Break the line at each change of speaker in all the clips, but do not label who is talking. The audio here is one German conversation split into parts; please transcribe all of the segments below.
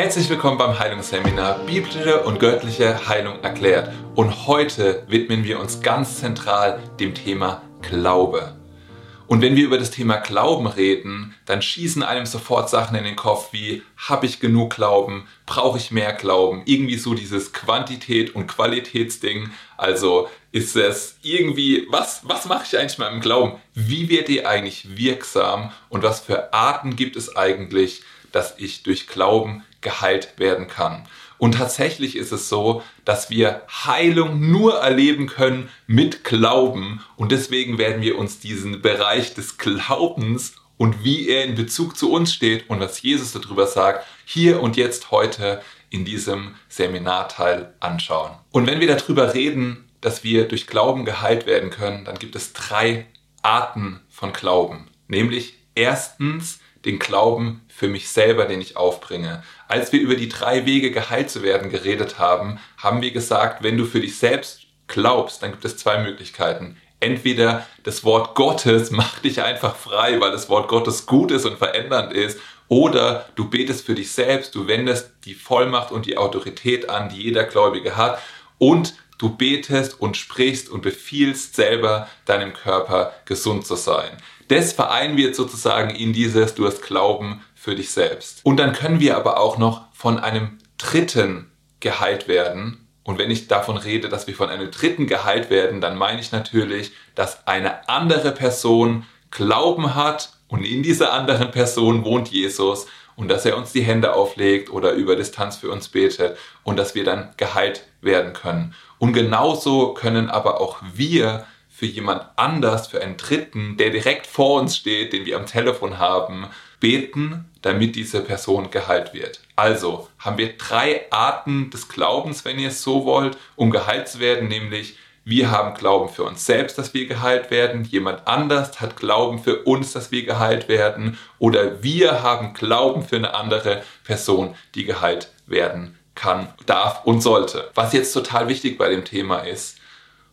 Herzlich willkommen beim Heilungsseminar Biblische und göttliche Heilung erklärt. Und heute widmen wir uns ganz zentral dem Thema Glaube. Und wenn wir über das Thema Glauben reden, dann schießen einem sofort Sachen in den Kopf wie, habe ich genug Glauben, brauche ich mehr Glauben, irgendwie so dieses Quantität und Qualitätsding. Also ist es irgendwie, was, was mache ich eigentlich mal im Glauben? Wie wird ihr eigentlich wirksam und was für Arten gibt es eigentlich, dass ich durch Glauben geheilt werden kann? Und tatsächlich ist es so, dass wir Heilung nur erleben können mit Glauben. Und deswegen werden wir uns diesen Bereich des Glaubens und wie er in Bezug zu uns steht und was Jesus darüber sagt, hier und jetzt heute in diesem Seminarteil anschauen. Und wenn wir darüber reden, dass wir durch Glauben geheilt werden können, dann gibt es drei Arten von Glauben. Nämlich erstens den Glauben für mich selber, den ich aufbringe. Als wir über die drei Wege geheilt zu werden geredet haben, haben wir gesagt, wenn du für dich selbst glaubst, dann gibt es zwei Möglichkeiten. Entweder das Wort Gottes macht dich einfach frei, weil das Wort Gottes gut ist und verändernd ist, oder du betest für dich selbst, du wendest die Vollmacht und die Autorität an, die jeder Gläubige hat, und du betest und sprichst und befiehlst selber deinem Körper gesund zu sein das vereinen wir sozusagen in dieses, du hast Glauben für dich selbst. Und dann können wir aber auch noch von einem Dritten geheilt werden. Und wenn ich davon rede, dass wir von einem Dritten geheilt werden, dann meine ich natürlich, dass eine andere Person Glauben hat und in dieser anderen Person wohnt Jesus und dass er uns die Hände auflegt oder über Distanz für uns betet und dass wir dann geheilt werden können. Und genauso können aber auch wir für jemand anders, für einen Dritten, der direkt vor uns steht, den wir am Telefon haben, beten, damit diese Person geheilt wird. Also haben wir drei Arten des Glaubens, wenn ihr es so wollt, um geheilt zu werden, nämlich wir haben Glauben für uns selbst, dass wir geheilt werden. Jemand anders hat Glauben für uns, dass wir geheilt werden. Oder wir haben Glauben für eine andere Person, die geheilt werden kann, darf und sollte. Was jetzt total wichtig bei dem Thema ist,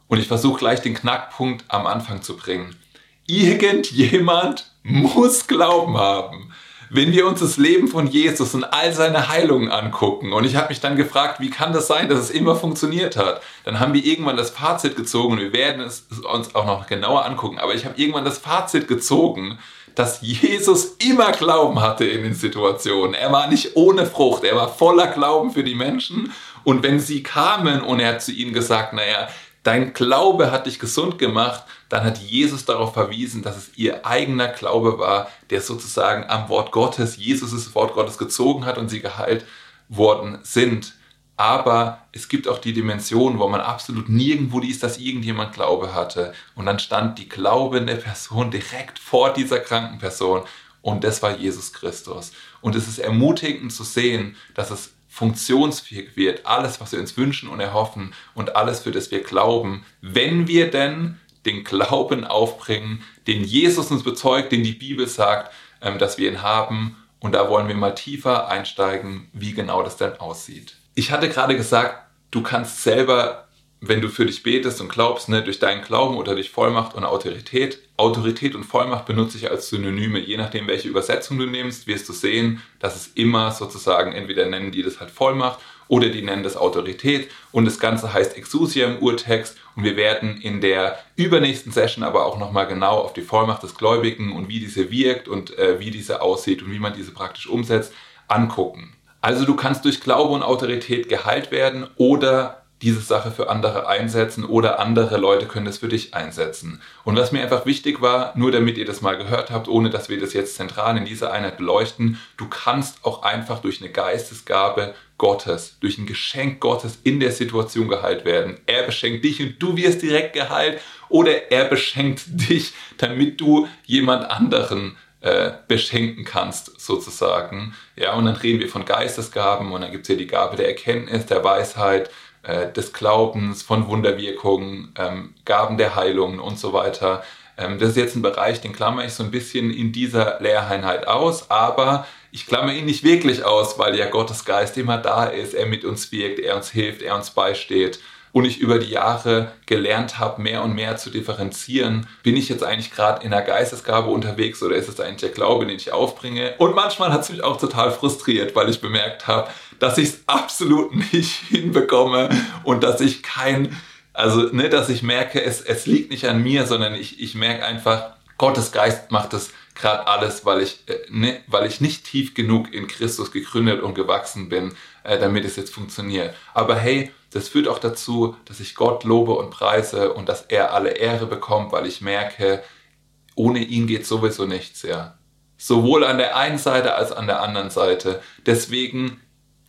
und ich versuche gleich den Knackpunkt am Anfang zu bringen. Irgendjemand muss Glauben haben. Wenn wir uns das Leben von Jesus und all seine Heilungen angucken, und ich habe mich dann gefragt, wie kann das sein, dass es immer funktioniert hat, dann haben wir irgendwann das Fazit gezogen und wir werden es uns auch noch genauer angucken, aber ich habe irgendwann das Fazit gezogen, dass Jesus immer Glauben hatte in den Situationen. Er war nicht ohne Frucht, er war voller Glauben für die Menschen. Und wenn sie kamen und er hat zu ihnen gesagt, naja, dein Glaube hat dich gesund gemacht, dann hat Jesus darauf verwiesen, dass es ihr eigener Glaube war, der sozusagen am Wort Gottes, Jesus das Wort Gottes gezogen hat und sie geheilt worden sind. Aber es gibt auch die Dimension, wo man absolut nirgendwo liest, dass irgendjemand Glaube hatte. Und dann stand die glaubende Person direkt vor dieser kranken Person. Und das war Jesus Christus. Und es ist ermutigend zu sehen, dass es funktionsfähig wird, alles, was wir uns wünschen und erhoffen und alles, für das wir glauben, wenn wir denn den Glauben aufbringen, den Jesus uns bezeugt, den die Bibel sagt, ähm, dass wir ihn haben. Und da wollen wir mal tiefer einsteigen, wie genau das denn aussieht. Ich hatte gerade gesagt, du kannst selber wenn du für dich betest und glaubst, ne, durch deinen Glauben oder durch Vollmacht und Autorität. Autorität und Vollmacht benutze ich als Synonyme. Je nachdem, welche Übersetzung du nimmst, wirst du sehen, dass es immer sozusagen, entweder nennen die das halt Vollmacht oder die nennen das Autorität. Und das Ganze heißt Exousia im Urtext. Und wir werden in der übernächsten Session aber auch nochmal genau auf die Vollmacht des Gläubigen und wie diese wirkt und äh, wie diese aussieht und wie man diese praktisch umsetzt, angucken. Also du kannst durch Glaube und Autorität geheilt werden oder diese Sache für andere einsetzen oder andere Leute können das für dich einsetzen. Und was mir einfach wichtig war, nur damit ihr das mal gehört habt, ohne dass wir das jetzt zentral in dieser Einheit beleuchten, du kannst auch einfach durch eine Geistesgabe Gottes, durch ein Geschenk Gottes in der Situation geheilt werden. Er beschenkt dich und du wirst direkt geheilt oder er beschenkt dich, damit du jemand anderen äh, beschenken kannst, sozusagen. Ja, und dann reden wir von Geistesgaben und dann gibt es hier die Gabe der Erkenntnis, der Weisheit, äh, des Glaubens, von Wunderwirkungen, ähm, Gaben der Heilungen und so weiter. Ähm, das ist jetzt ein Bereich, den klammer ich so ein bisschen in dieser Lehreinheit aus, aber ich klammer ihn nicht wirklich aus, weil ja Gottes Geist immer da ist, er mit uns wirkt, er uns hilft, er uns beisteht. und ich über die Jahre gelernt habe, mehr und mehr zu differenzieren, bin ich jetzt eigentlich gerade in der Geistesgabe unterwegs oder ist es eigentlich der Glaube, den ich aufbringe? Und manchmal hat es mich auch total frustriert, weil ich bemerkt habe, dass ich es absolut nicht hinbekomme und dass ich kein, also ne, dass ich merke, es, es liegt nicht an mir, sondern ich, ich merke einfach, Gottes Geist macht es gerade alles, weil ich, äh, ne, weil ich nicht tief genug in Christus gegründet und gewachsen bin, äh, damit es jetzt funktioniert. Aber hey, das führt auch dazu, dass ich Gott lobe und preise und dass er alle Ehre bekommt, weil ich merke, ohne ihn geht sowieso nichts, ja. Sowohl an der einen Seite als an der anderen Seite. Deswegen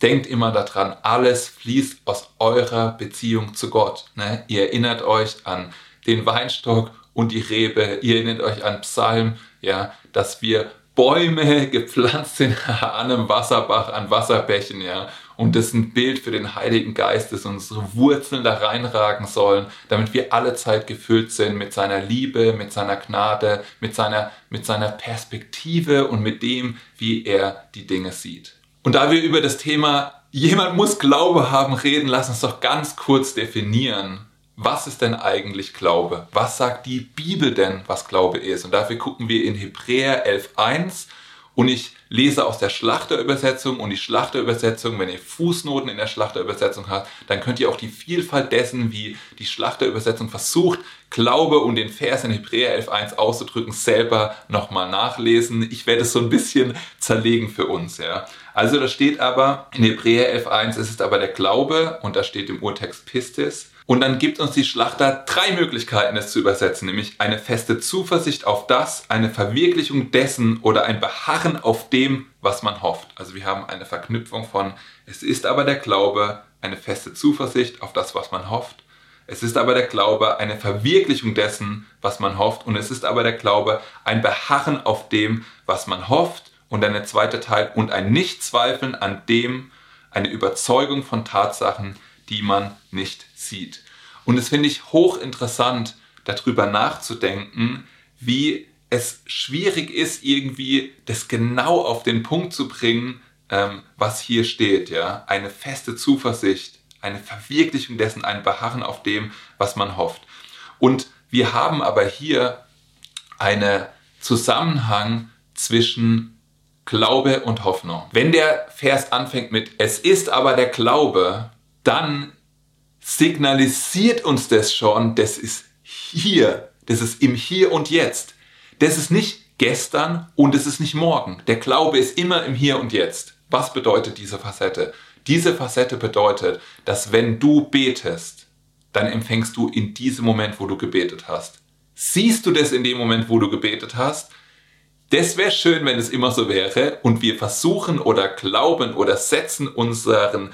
denkt immer daran, alles fließt aus eurer Beziehung zu Gott. Ne? Ihr erinnert euch an den Weinstock und die Rebe. Ihr erinnert euch an Psalm, ja, dass wir Bäume gepflanzt sind an einem Wasserbach, an Wasserbächen, ja. Und das ein Bild für den Heiligen Geist ist, unsere Wurzeln da reinragen sollen, damit wir alle Zeit gefüllt sind mit seiner Liebe, mit seiner Gnade, mit seiner, mit seiner Perspektive und mit dem, wie er die Dinge sieht. Und da wir über das Thema jemand muss Glaube haben reden, lass uns doch ganz kurz definieren, was ist denn eigentlich Glaube? Was sagt die Bibel denn, was Glaube ist? Und dafür gucken wir in Hebräer 11.1 und ich lese aus der Schlachterübersetzung und die Schlachterübersetzung, wenn ihr Fußnoten in der Schlachterübersetzung habt, dann könnt ihr auch die Vielfalt dessen, wie die Schlachterübersetzung versucht, Glaube und den Vers in Hebräer 11.1 auszudrücken, selber nochmal nachlesen. Ich werde es so ein bisschen zerlegen für uns, ja. Also da steht aber in Hebräer 11.1, es ist aber der Glaube und da steht im Urtext Pistis und dann gibt uns die Schlachter drei Möglichkeiten, es zu übersetzen, nämlich eine feste Zuversicht auf das, eine Verwirklichung dessen oder ein Beharren auf dem, was man hofft. Also wir haben eine Verknüpfung von, es ist aber der Glaube, eine feste Zuversicht auf das, was man hofft. Es ist aber der Glaube eine Verwirklichung dessen, was man hofft. Und es ist aber der Glaube ein Beharren auf dem, was man hofft. Und dann der zweite Teil und ein Nichtzweifeln an dem, eine Überzeugung von Tatsachen, die man nicht sieht. Und es finde ich hochinteressant, darüber nachzudenken, wie es schwierig ist, irgendwie das genau auf den Punkt zu bringen, ähm, was hier steht. Ja? Eine feste Zuversicht, eine Verwirklichung dessen, ein Beharren auf dem, was man hofft. Und wir haben aber hier einen Zusammenhang zwischen Glaube und Hoffnung. Wenn der Vers anfängt mit Es ist aber der Glaube, dann signalisiert uns das schon, das ist hier, das ist im Hier und Jetzt. Das ist nicht gestern und es ist nicht morgen. Der Glaube ist immer im Hier und Jetzt. Was bedeutet diese Facette? Diese Facette bedeutet, dass wenn du betest, dann empfängst du in diesem Moment, wo du gebetet hast. Siehst du das in dem Moment, wo du gebetet hast? Das wäre schön, wenn es immer so wäre und wir versuchen oder glauben oder setzen unseren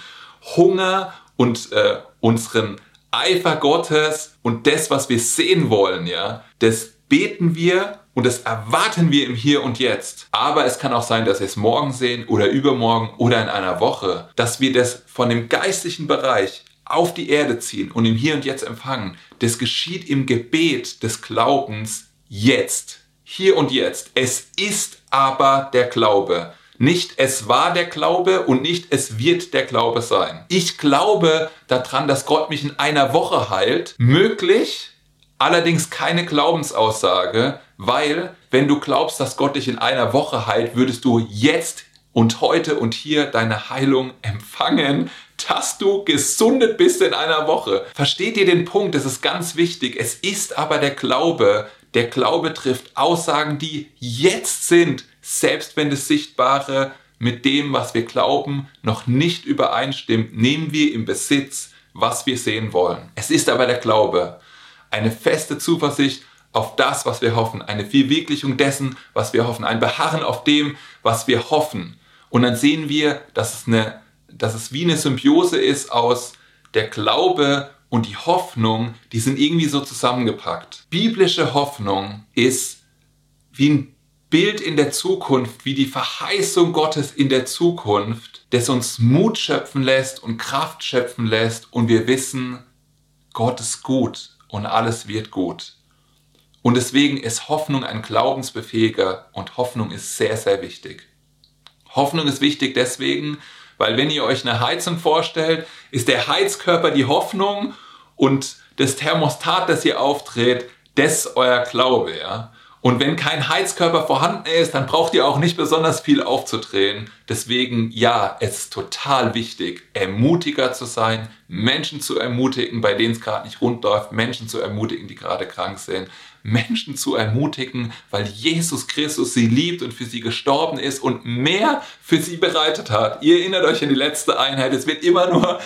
Hunger und äh, unseren Eifer Gottes und das, was wir sehen wollen, ja, das beten wir und das erwarten wir im Hier und Jetzt. Aber es kann auch sein, dass wir es morgen sehen oder übermorgen oder in einer Woche, dass wir das von dem geistlichen Bereich auf die Erde ziehen und im Hier und Jetzt empfangen. Das geschieht im Gebet des Glaubens jetzt. Hier und jetzt. Es ist aber der Glaube. Nicht es war der Glaube und nicht es wird der Glaube sein. Ich glaube daran, dass Gott mich in einer Woche heilt. Möglich, allerdings keine Glaubensaussage, weil wenn du glaubst, dass Gott dich in einer Woche heilt, würdest du jetzt und heute und hier deine Heilung empfangen, dass du gesundet bist in einer Woche. Versteht ihr den Punkt? Das ist ganz wichtig. Es ist aber der Glaube. Der Glaube trifft Aussagen, die jetzt sind selbst wenn das Sichtbare mit dem, was wir glauben, noch nicht übereinstimmt, nehmen wir im Besitz, was wir sehen wollen. Es ist aber der Glaube, eine feste Zuversicht auf das, was wir hoffen, eine Verwirklichung dessen, was wir hoffen, ein Beharren auf dem, was wir hoffen. Und dann sehen wir, dass es, eine, dass es wie eine Symbiose ist aus der Glaube und die Hoffnung, die sind irgendwie so zusammengepackt. Biblische Hoffnung ist wie ein Bild in der Zukunft, wie die Verheißung Gottes in der Zukunft, das uns Mut schöpfen lässt und Kraft schöpfen lässt und wir wissen, Gott ist gut und alles wird gut. Und deswegen ist Hoffnung ein Glaubensbefähiger und Hoffnung ist sehr, sehr wichtig. Hoffnung ist wichtig deswegen, weil wenn ihr euch eine Heizung vorstellt, ist der Heizkörper die Hoffnung Und das Thermostat, das hier auftritt, das euer Glaube, ja. Und wenn kein Heizkörper vorhanden ist, dann braucht ihr auch nicht besonders viel aufzudrehen. Deswegen, ja, es ist total wichtig, ermutiger zu sein, Menschen zu ermutigen, bei denen es gerade nicht rund läuft, Menschen zu ermutigen, die gerade krank sind, Menschen zu ermutigen, weil Jesus Christus sie liebt und für sie gestorben ist und mehr für sie bereitet hat. Ihr erinnert euch an die letzte Einheit, es wird immer nur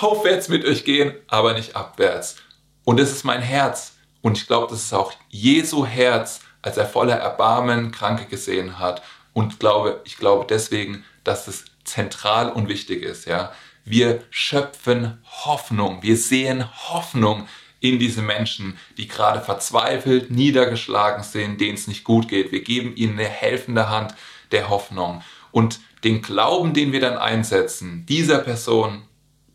aufwärts mit euch gehen, aber nicht abwärts. Und das ist mein Herz. Und ich glaube, das ist auch Jesu Herz, als er voller Erbarmen Kranke gesehen hat. Und glaube, ich glaube deswegen, dass es zentral und wichtig ist. Ja, wir schöpfen Hoffnung. Wir sehen Hoffnung in diese Menschen, die gerade verzweifelt, niedergeschlagen sind, denen es nicht gut geht. Wir geben ihnen eine helfende Hand der Hoffnung. Und den Glauben, den wir dann einsetzen, dieser Person,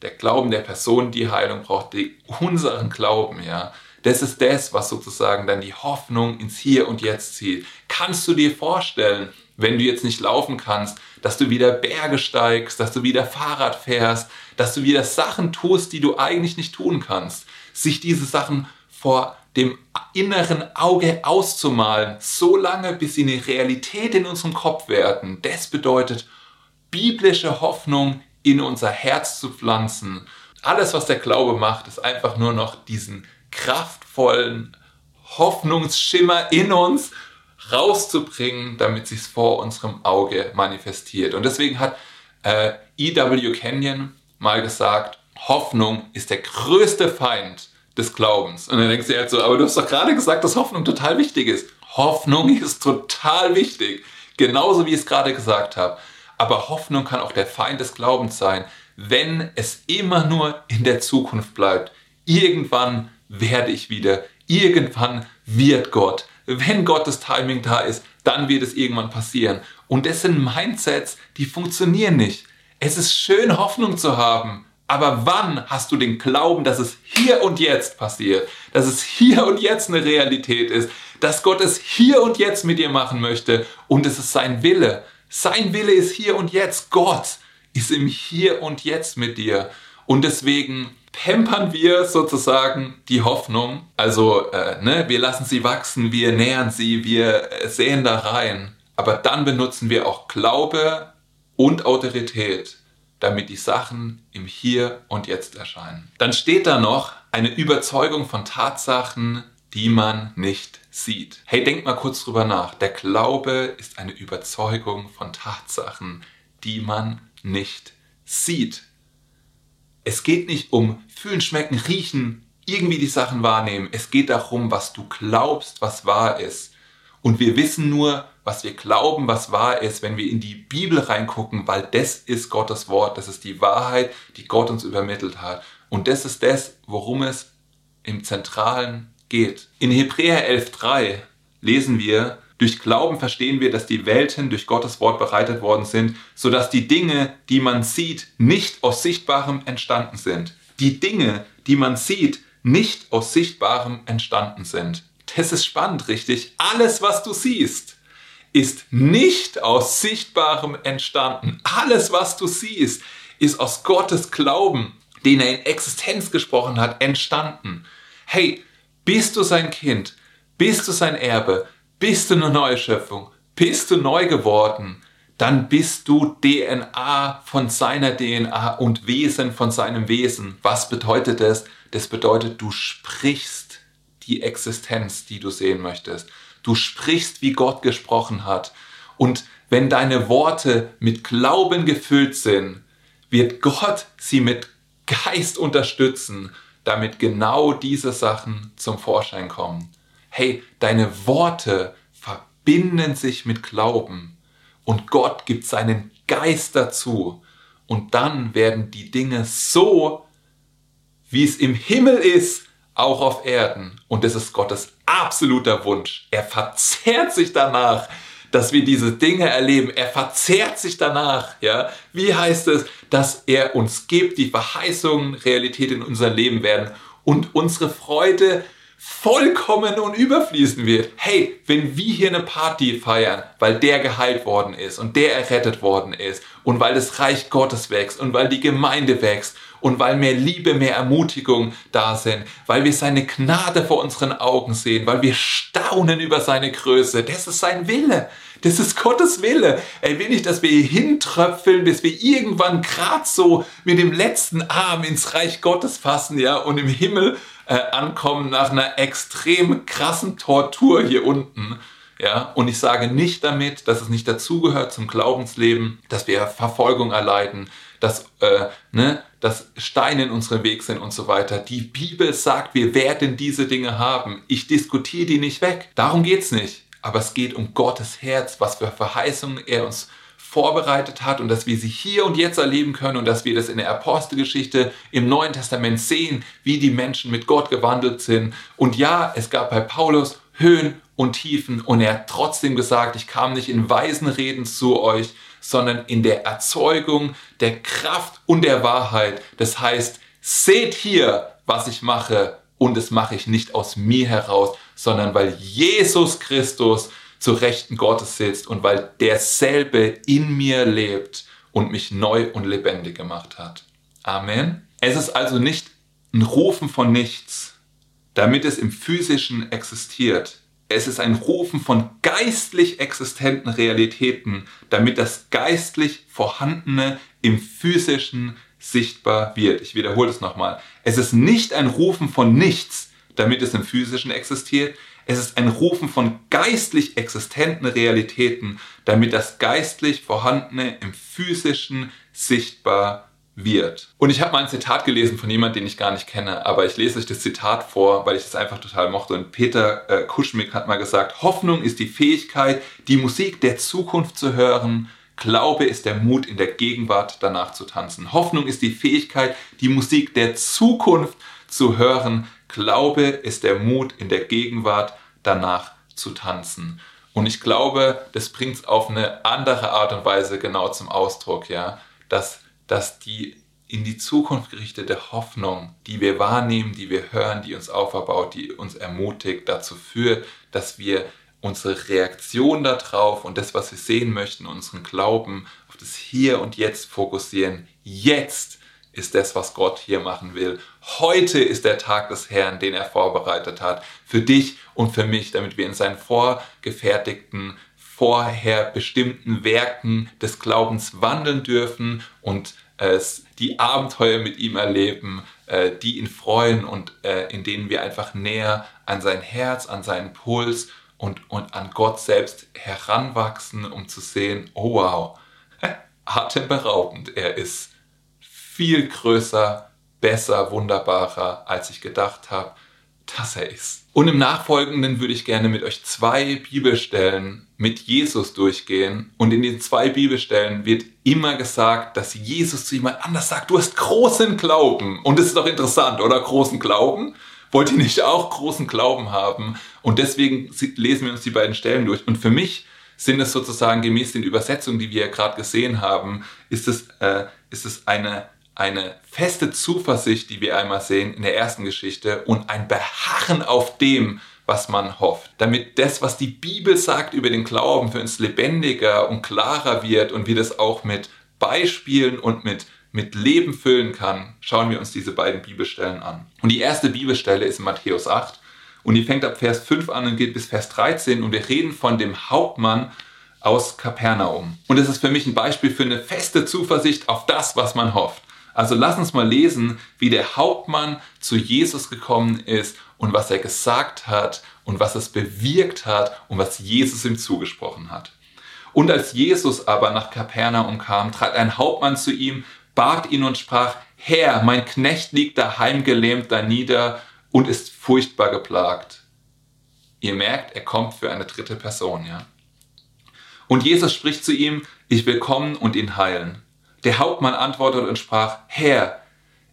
der Glauben der Person, die Heilung braucht, die, unseren Glauben, ja, das ist das, was sozusagen dann die Hoffnung ins Hier und Jetzt zieht. Kannst du dir vorstellen, wenn du jetzt nicht laufen kannst, dass du wieder Berge steigst, dass du wieder Fahrrad fährst, dass du wieder Sachen tust, die du eigentlich nicht tun kannst. Sich diese Sachen vor dem inneren Auge auszumalen, so lange, bis sie eine Realität in unserem Kopf werden. Das bedeutet, biblische Hoffnung in unser Herz zu pflanzen. Alles, was der Glaube macht, ist einfach nur noch diesen kraftvollen Hoffnungsschimmer in uns rauszubringen, damit sich vor unserem Auge manifestiert. Und deswegen hat äh, E.W. Kenyon mal gesagt, Hoffnung ist der größte Feind des Glaubens. Und dann denkst du halt so, aber du hast doch gerade gesagt, dass Hoffnung total wichtig ist. Hoffnung ist total wichtig. Genauso wie ich es gerade gesagt habe. Aber Hoffnung kann auch der Feind des Glaubens sein, wenn es immer nur in der Zukunft bleibt. Irgendwann werde ich wieder. Irgendwann wird Gott. Wenn Gottes Timing da ist, dann wird es irgendwann passieren. Und das sind Mindsets, die funktionieren nicht. Es ist schön, Hoffnung zu haben. Aber wann hast du den Glauben, dass es hier und jetzt passiert? Dass es hier und jetzt eine Realität ist? Dass Gott es hier und jetzt mit dir machen möchte? Und es ist sein Wille. Sein Wille ist hier und jetzt. Gott ist im Hier und Jetzt mit dir. Und deswegen pampern wir sozusagen die Hoffnung. Also äh, ne, wir lassen sie wachsen, wir nähern sie, wir sehen da rein. Aber dann benutzen wir auch Glaube und Autorität, damit die Sachen im Hier und Jetzt erscheinen. Dann steht da noch eine Überzeugung von Tatsachen, die man nicht sieht. Hey, denk mal kurz drüber nach. Der Glaube ist eine Überzeugung von Tatsachen, die man nicht sieht. Es geht nicht um fühlen, schmecken, riechen, irgendwie die Sachen wahrnehmen. Es geht darum, was du glaubst, was wahr ist. Und wir wissen nur, was wir glauben, was wahr ist, wenn wir in die Bibel reingucken, weil das ist Gottes Wort, das ist die Wahrheit, die Gott uns übermittelt hat. Und das ist das, worum es im Zentralen geht. In Hebräer 11.3 lesen wir, durch Glauben verstehen wir, dass die Welten durch Gottes Wort bereitet worden sind, sodass die Dinge, die man sieht, nicht aus Sichtbarem entstanden sind. Die Dinge, die man sieht, nicht aus Sichtbarem entstanden sind. Das ist spannend, richtig? Alles, was du siehst, ist nicht aus Sichtbarem entstanden. Alles, was du siehst, ist aus Gottes Glauben, den er in Existenz gesprochen hat, entstanden. Hey, bist du sein Kind? Bist du sein Erbe? Bist du eine neue Schöpfung? Bist du neu geworden? Dann bist du DNA von seiner DNA und Wesen von seinem Wesen. Was bedeutet das? Das bedeutet, du sprichst die Existenz, die du sehen möchtest. Du sprichst, wie Gott gesprochen hat. Und wenn deine Worte mit Glauben gefüllt sind, wird Gott sie mit Geist unterstützen, damit genau diese Sachen zum Vorschein kommen hey, deine Worte verbinden sich mit Glauben und Gott gibt seinen Geist dazu und dann werden die Dinge so, wie es im Himmel ist, auch auf Erden. Und das ist Gottes absoluter Wunsch. Er verzehrt sich danach, dass wir diese Dinge erleben. Er verzehrt sich danach, ja. Wie heißt es, dass er uns gibt, die Verheißungen Realität in unser Leben werden und unsere Freude vollkommen und überfließen wird. Hey, wenn wir hier eine Party feiern, weil der geheilt worden ist und der errettet worden ist und weil das Reich Gottes wächst und weil die Gemeinde wächst und weil mehr Liebe, mehr Ermutigung da sind, weil wir seine Gnade vor unseren Augen sehen, weil wir staunen über seine Größe. Das ist sein Wille. Das ist Gottes Wille. Er will nicht, dass wir hintröpfeln, bis wir irgendwann grad so mit dem letzten Arm ins Reich Gottes fassen, ja, und im Himmel äh, ankommen nach einer extrem krassen Tortur hier unten. Ja, und ich sage nicht damit, dass es nicht dazugehört zum Glaubensleben, dass wir Verfolgung erleiden, dass, äh, ne, dass Steine in unserem Weg sind und so weiter. Die Bibel sagt, wir werden diese Dinge haben. Ich diskutiere die nicht weg. Darum geht's nicht. Aber es geht um Gottes Herz, was für Verheißungen er uns vorbereitet hat und dass wir sie hier und jetzt erleben können und dass wir das in der Apostelgeschichte im Neuen Testament sehen, wie die Menschen mit Gott gewandelt sind. Und ja, es gab bei Paulus Höhen und Tiefen und er hat trotzdem gesagt, ich kam nicht in weisen Reden zu euch, sondern in der Erzeugung der Kraft und der Wahrheit. Das heißt, seht hier, was ich mache und das mache ich nicht aus mir heraus, sondern weil Jesus Christus zu Rechten Gottes sitzt und weil derselbe in mir lebt und mich neu und lebendig gemacht hat. Amen. Es ist also nicht ein Rufen von nichts, damit es im physischen existiert. Es ist ein Rufen von geistlich existenten Realitäten, damit das geistlich Vorhandene im physischen sichtbar wird. Ich wiederhole es nochmal. Es ist nicht ein Rufen von nichts, damit es im physischen existiert. Es ist ein Rufen von geistlich existenten Realitäten, damit das geistlich Vorhandene im physischen sichtbar wird. Und ich habe mal ein Zitat gelesen von jemandem, den ich gar nicht kenne, aber ich lese euch das Zitat vor, weil ich es einfach total mochte. Und Peter äh, Kuschmick hat mal gesagt, Hoffnung ist die Fähigkeit, die Musik der Zukunft zu hören. Glaube ist der Mut, in der Gegenwart danach zu tanzen. Hoffnung ist die Fähigkeit, die Musik der Zukunft zu hören. Glaube ist der Mut, in der Gegenwart danach zu tanzen. Und ich glaube, das bringt es auf eine andere Art und Weise genau zum Ausdruck, ja, dass dass die in die Zukunft gerichtete Hoffnung, die wir wahrnehmen, die wir hören, die uns auferbaut, die uns ermutigt, dazu führt, dass wir unsere Reaktion darauf und das, was wir sehen möchten, unseren Glauben auf das Hier und Jetzt fokussieren. Jetzt ist das, was Gott hier machen will. Heute ist der Tag des Herrn, den er vorbereitet hat, für dich und für mich, damit wir in seinen vorgefertigten vorher bestimmten Werken des Glaubens wandeln dürfen und äh, die Abenteuer mit ihm erleben, äh, die ihn freuen und äh, in denen wir einfach näher an sein Herz, an seinen Puls und, und an Gott selbst heranwachsen, um zu sehen, oh wow, atemberaubend, er ist viel größer, besser, wunderbarer, als ich gedacht habe, dass er ist. Und im Nachfolgenden würde ich gerne mit euch zwei Bibelstellen mit Jesus durchgehen. Und in den zwei Bibelstellen wird immer gesagt, dass Jesus zu jemand anders sagt, du hast großen Glauben. Und das ist doch interessant, oder? Großen Glauben? Wollt ihr nicht auch großen Glauben haben? Und deswegen lesen wir uns die beiden Stellen durch. Und für mich sind es sozusagen gemäß den Übersetzungen, die wir ja gerade gesehen haben, ist es, äh, ist es eine eine feste Zuversicht, die wir einmal sehen in der ersten Geschichte und ein Beharren auf dem, was man hofft. Damit das, was die Bibel sagt über den Glauben, für uns lebendiger und klarer wird und wir das auch mit Beispielen und mit, mit Leben füllen kann, schauen wir uns diese beiden Bibelstellen an. Und die erste Bibelstelle ist in Matthäus 8 und die fängt ab Vers 5 an und geht bis Vers 13 und wir reden von dem Hauptmann aus Kapernaum. Und es ist für mich ein Beispiel für eine feste Zuversicht auf das, was man hofft. Also lass uns mal lesen, wie der Hauptmann zu Jesus gekommen ist und was er gesagt hat und was es bewirkt hat und was Jesus ihm zugesprochen hat. Und als Jesus aber nach Kapernaum kam, trat ein Hauptmann zu ihm, bat ihn und sprach, Herr, mein Knecht liegt daheim gelähmt da nieder und ist furchtbar geplagt. Ihr merkt, er kommt für eine dritte Person, ja. Und Jesus spricht zu ihm, ich will kommen und ihn heilen. Der Hauptmann antwortete und sprach, Herr,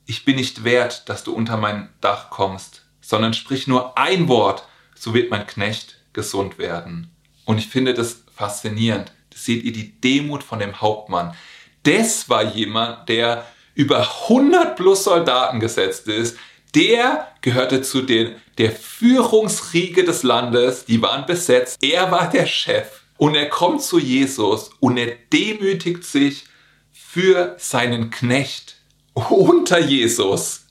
ich bin nicht wert, dass du unter mein Dach kommst, sondern sprich nur ein Wort, so wird mein Knecht gesund werden. Und ich finde das faszinierend. Das seht ihr die Demut von dem Hauptmann. Das war jemand, der über 100 plus Soldaten gesetzt ist, Der gehörte zu den, der Führungsriege des Landes, die waren besetzt. Er war der Chef. Und er kommt zu Jesus und er demütigt sich für seinen Knecht unter Jesus,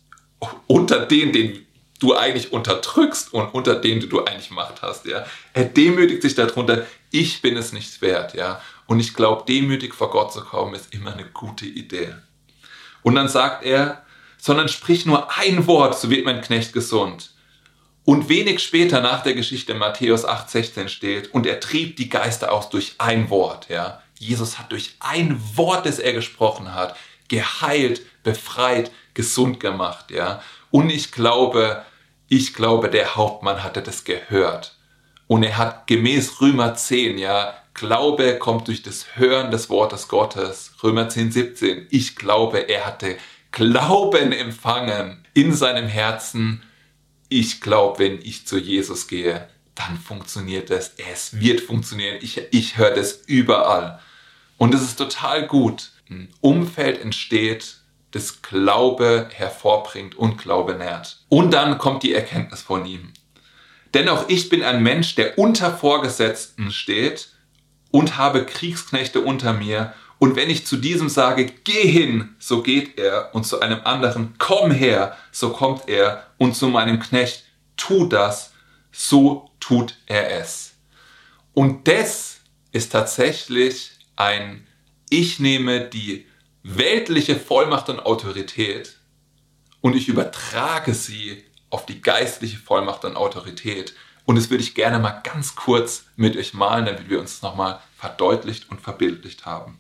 unter den, den du eigentlich unterdrückst und unter den du eigentlich Macht hast. Ja. Er demütigt sich darunter, ich bin es nicht wert. Ja. Und ich glaube, demütig vor Gott zu kommen, ist immer eine gute Idee. Und dann sagt er, sondern sprich nur ein Wort, so wird mein Knecht gesund. Und wenig später nach der Geschichte in Matthäus 8,16 steht, und er trieb die Geister aus durch ein Wort. Ja. Jesus hat durch ein Wort, das er gesprochen hat, geheilt, befreit, gesund gemacht. Ja. Und ich glaube, ich glaube, der Hauptmann hatte das gehört. Und er hat gemäß Römer 10, ja, Glaube kommt durch das Hören des Wortes Gottes. Römer 10, 17. Ich glaube, er hatte Glauben empfangen in seinem Herzen ich glaube, wenn ich zu Jesus gehe, dann funktioniert es. Es wird funktionieren. Ich, ich höre das überall. Und es ist total gut. Ein Umfeld entsteht, das Glaube hervorbringt und Glaube nährt. Und dann kommt die Erkenntnis von ihm. Denn auch ich bin ein Mensch, der unter Vorgesetzten steht und habe Kriegsknechte unter mir und wenn ich zu diesem sage, geh hin, so geht er, und zu einem anderen, komm her, so kommt er, und zu meinem Knecht, tu das, so tut er es. Und das ist tatsächlich ein, ich nehme die weltliche Vollmacht und Autorität und ich übertrage sie auf die geistliche Vollmacht und Autorität. Und das würde ich gerne mal ganz kurz mit euch malen, damit wir uns nochmal verdeutlicht und verbildlicht haben.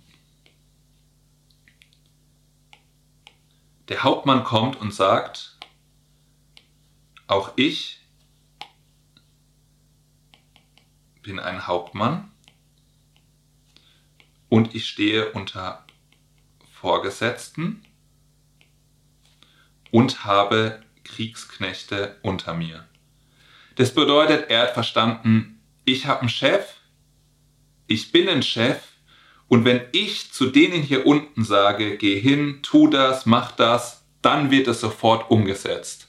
Der Hauptmann kommt und sagt, auch ich bin ein Hauptmann und ich stehe unter Vorgesetzten und habe Kriegsknechte unter mir. Das bedeutet, er hat verstanden, ich habe einen Chef, ich bin ein Chef und wenn ich zu denen hier unten sage, geh hin, tu das, mach das, dann wird es sofort umgesetzt.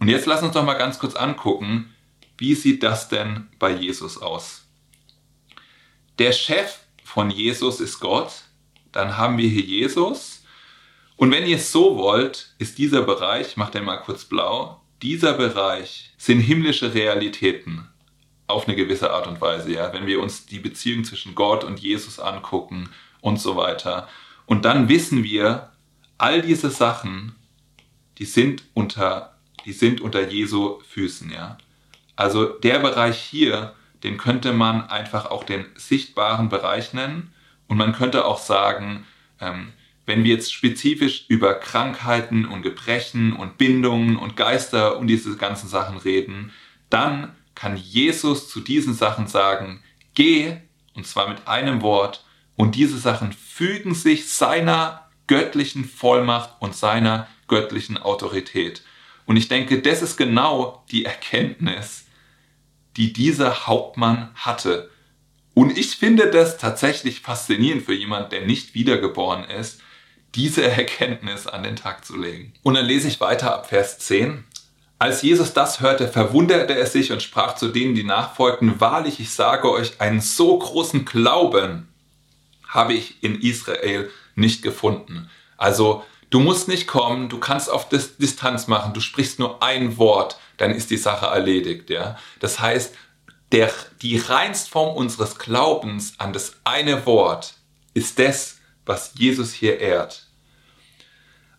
Und jetzt lass uns doch mal ganz kurz angucken, wie sieht das denn bei Jesus aus? Der Chef von Jesus ist Gott, dann haben wir hier Jesus. Und wenn ihr es so wollt, ist dieser Bereich, macht den mal kurz blau, dieser Bereich sind himmlische Realitäten auf eine gewisse Art und Weise, ja, wenn wir uns die Beziehung zwischen Gott und Jesus angucken und so weiter. Und dann wissen wir, all diese Sachen, die sind unter, die sind unter Jesu Füßen, ja. Also der Bereich hier, den könnte man einfach auch den sichtbaren Bereich nennen. Und man könnte auch sagen, ähm, wenn wir jetzt spezifisch über Krankheiten und Gebrechen und Bindungen und Geister und diese ganzen Sachen reden, dann kann Jesus zu diesen Sachen sagen, geh, und zwar mit einem Wort, und diese Sachen fügen sich seiner göttlichen Vollmacht und seiner göttlichen Autorität. Und ich denke, das ist genau die Erkenntnis, die dieser Hauptmann hatte. Und ich finde das tatsächlich faszinierend für jemand, der nicht wiedergeboren ist, diese Erkenntnis an den Tag zu legen. Und dann lese ich weiter ab Vers 10. Als Jesus das hörte, verwunderte er sich und sprach zu denen, die nachfolgten, wahrlich, ich sage euch, einen so großen Glauben habe ich in Israel nicht gefunden. Also du musst nicht kommen, du kannst auf Distanz machen, du sprichst nur ein Wort, dann ist die Sache erledigt. Ja? Das heißt, der, die Reinstform unseres Glaubens an das eine Wort ist das, was Jesus hier ehrt.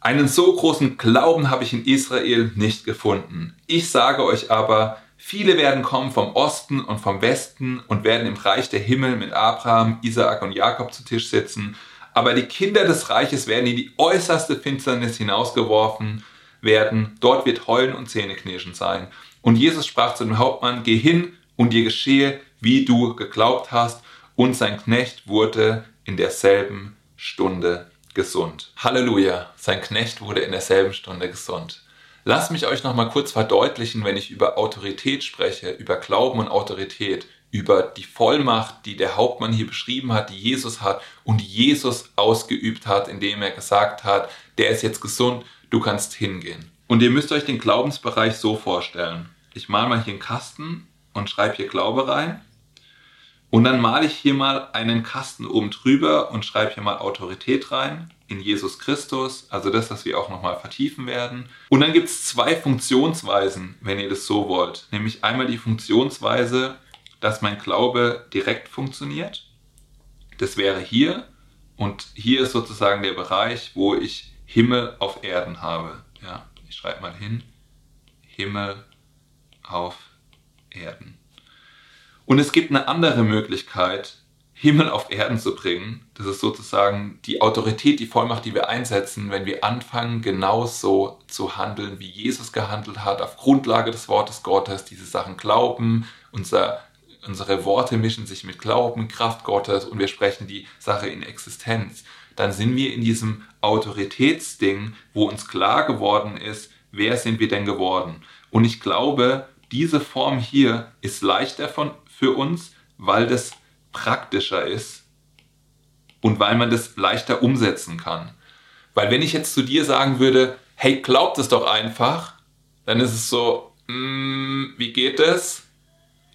Einen so großen Glauben habe ich in Israel nicht gefunden. Ich sage euch aber, viele werden kommen vom Osten und vom Westen und werden im Reich der Himmel mit Abraham, Isaak und Jakob zu Tisch sitzen. Aber die Kinder des Reiches werden in die äußerste Finsternis hinausgeworfen werden. Dort wird Heulen und Zähneknirschen sein. Und Jesus sprach zu dem Hauptmann, geh hin und dir geschehe, wie du geglaubt hast. Und sein Knecht wurde in derselben Stunde gesund. Halleluja, sein Knecht wurde in derselben Stunde gesund. Lasst mich euch noch mal kurz verdeutlichen, wenn ich über Autorität spreche, über Glauben und Autorität, über die Vollmacht, die der Hauptmann hier beschrieben hat, die Jesus hat und die Jesus ausgeübt hat, indem er gesagt hat, der ist jetzt gesund, du kannst hingehen. Und ihr müsst euch den Glaubensbereich so vorstellen. Ich male mal hier einen Kasten und schreibe hier Glaube rein. Und dann male ich hier mal einen Kasten oben drüber und schreibe hier mal Autorität rein in Jesus Christus, also das, was wir auch nochmal vertiefen werden. Und dann gibt es zwei Funktionsweisen, wenn ihr das so wollt. Nämlich einmal die Funktionsweise, dass mein Glaube direkt funktioniert. Das wäre hier. Und hier ist sozusagen der Bereich, wo ich Himmel auf Erden habe. Ja, ich schreibe mal hin. Himmel auf Erden. Und es gibt eine andere Möglichkeit, Himmel auf Erden zu bringen. Das ist sozusagen die Autorität, die Vollmacht, die wir einsetzen, wenn wir anfangen, genauso zu handeln, wie Jesus gehandelt hat, auf Grundlage des Wortes Gottes, diese Sachen glauben, unser, unsere Worte mischen sich mit Glauben, Kraft Gottes und wir sprechen die Sache in Existenz. Dann sind wir in diesem Autoritätsding, wo uns klar geworden ist, wer sind wir denn geworden. Und ich glaube, diese Form hier ist leichter von, für uns, weil das praktischer ist und weil man das leichter umsetzen kann. Weil wenn ich jetzt zu dir sagen würde, hey, glaub es doch einfach, dann ist es so, mm, wie geht es?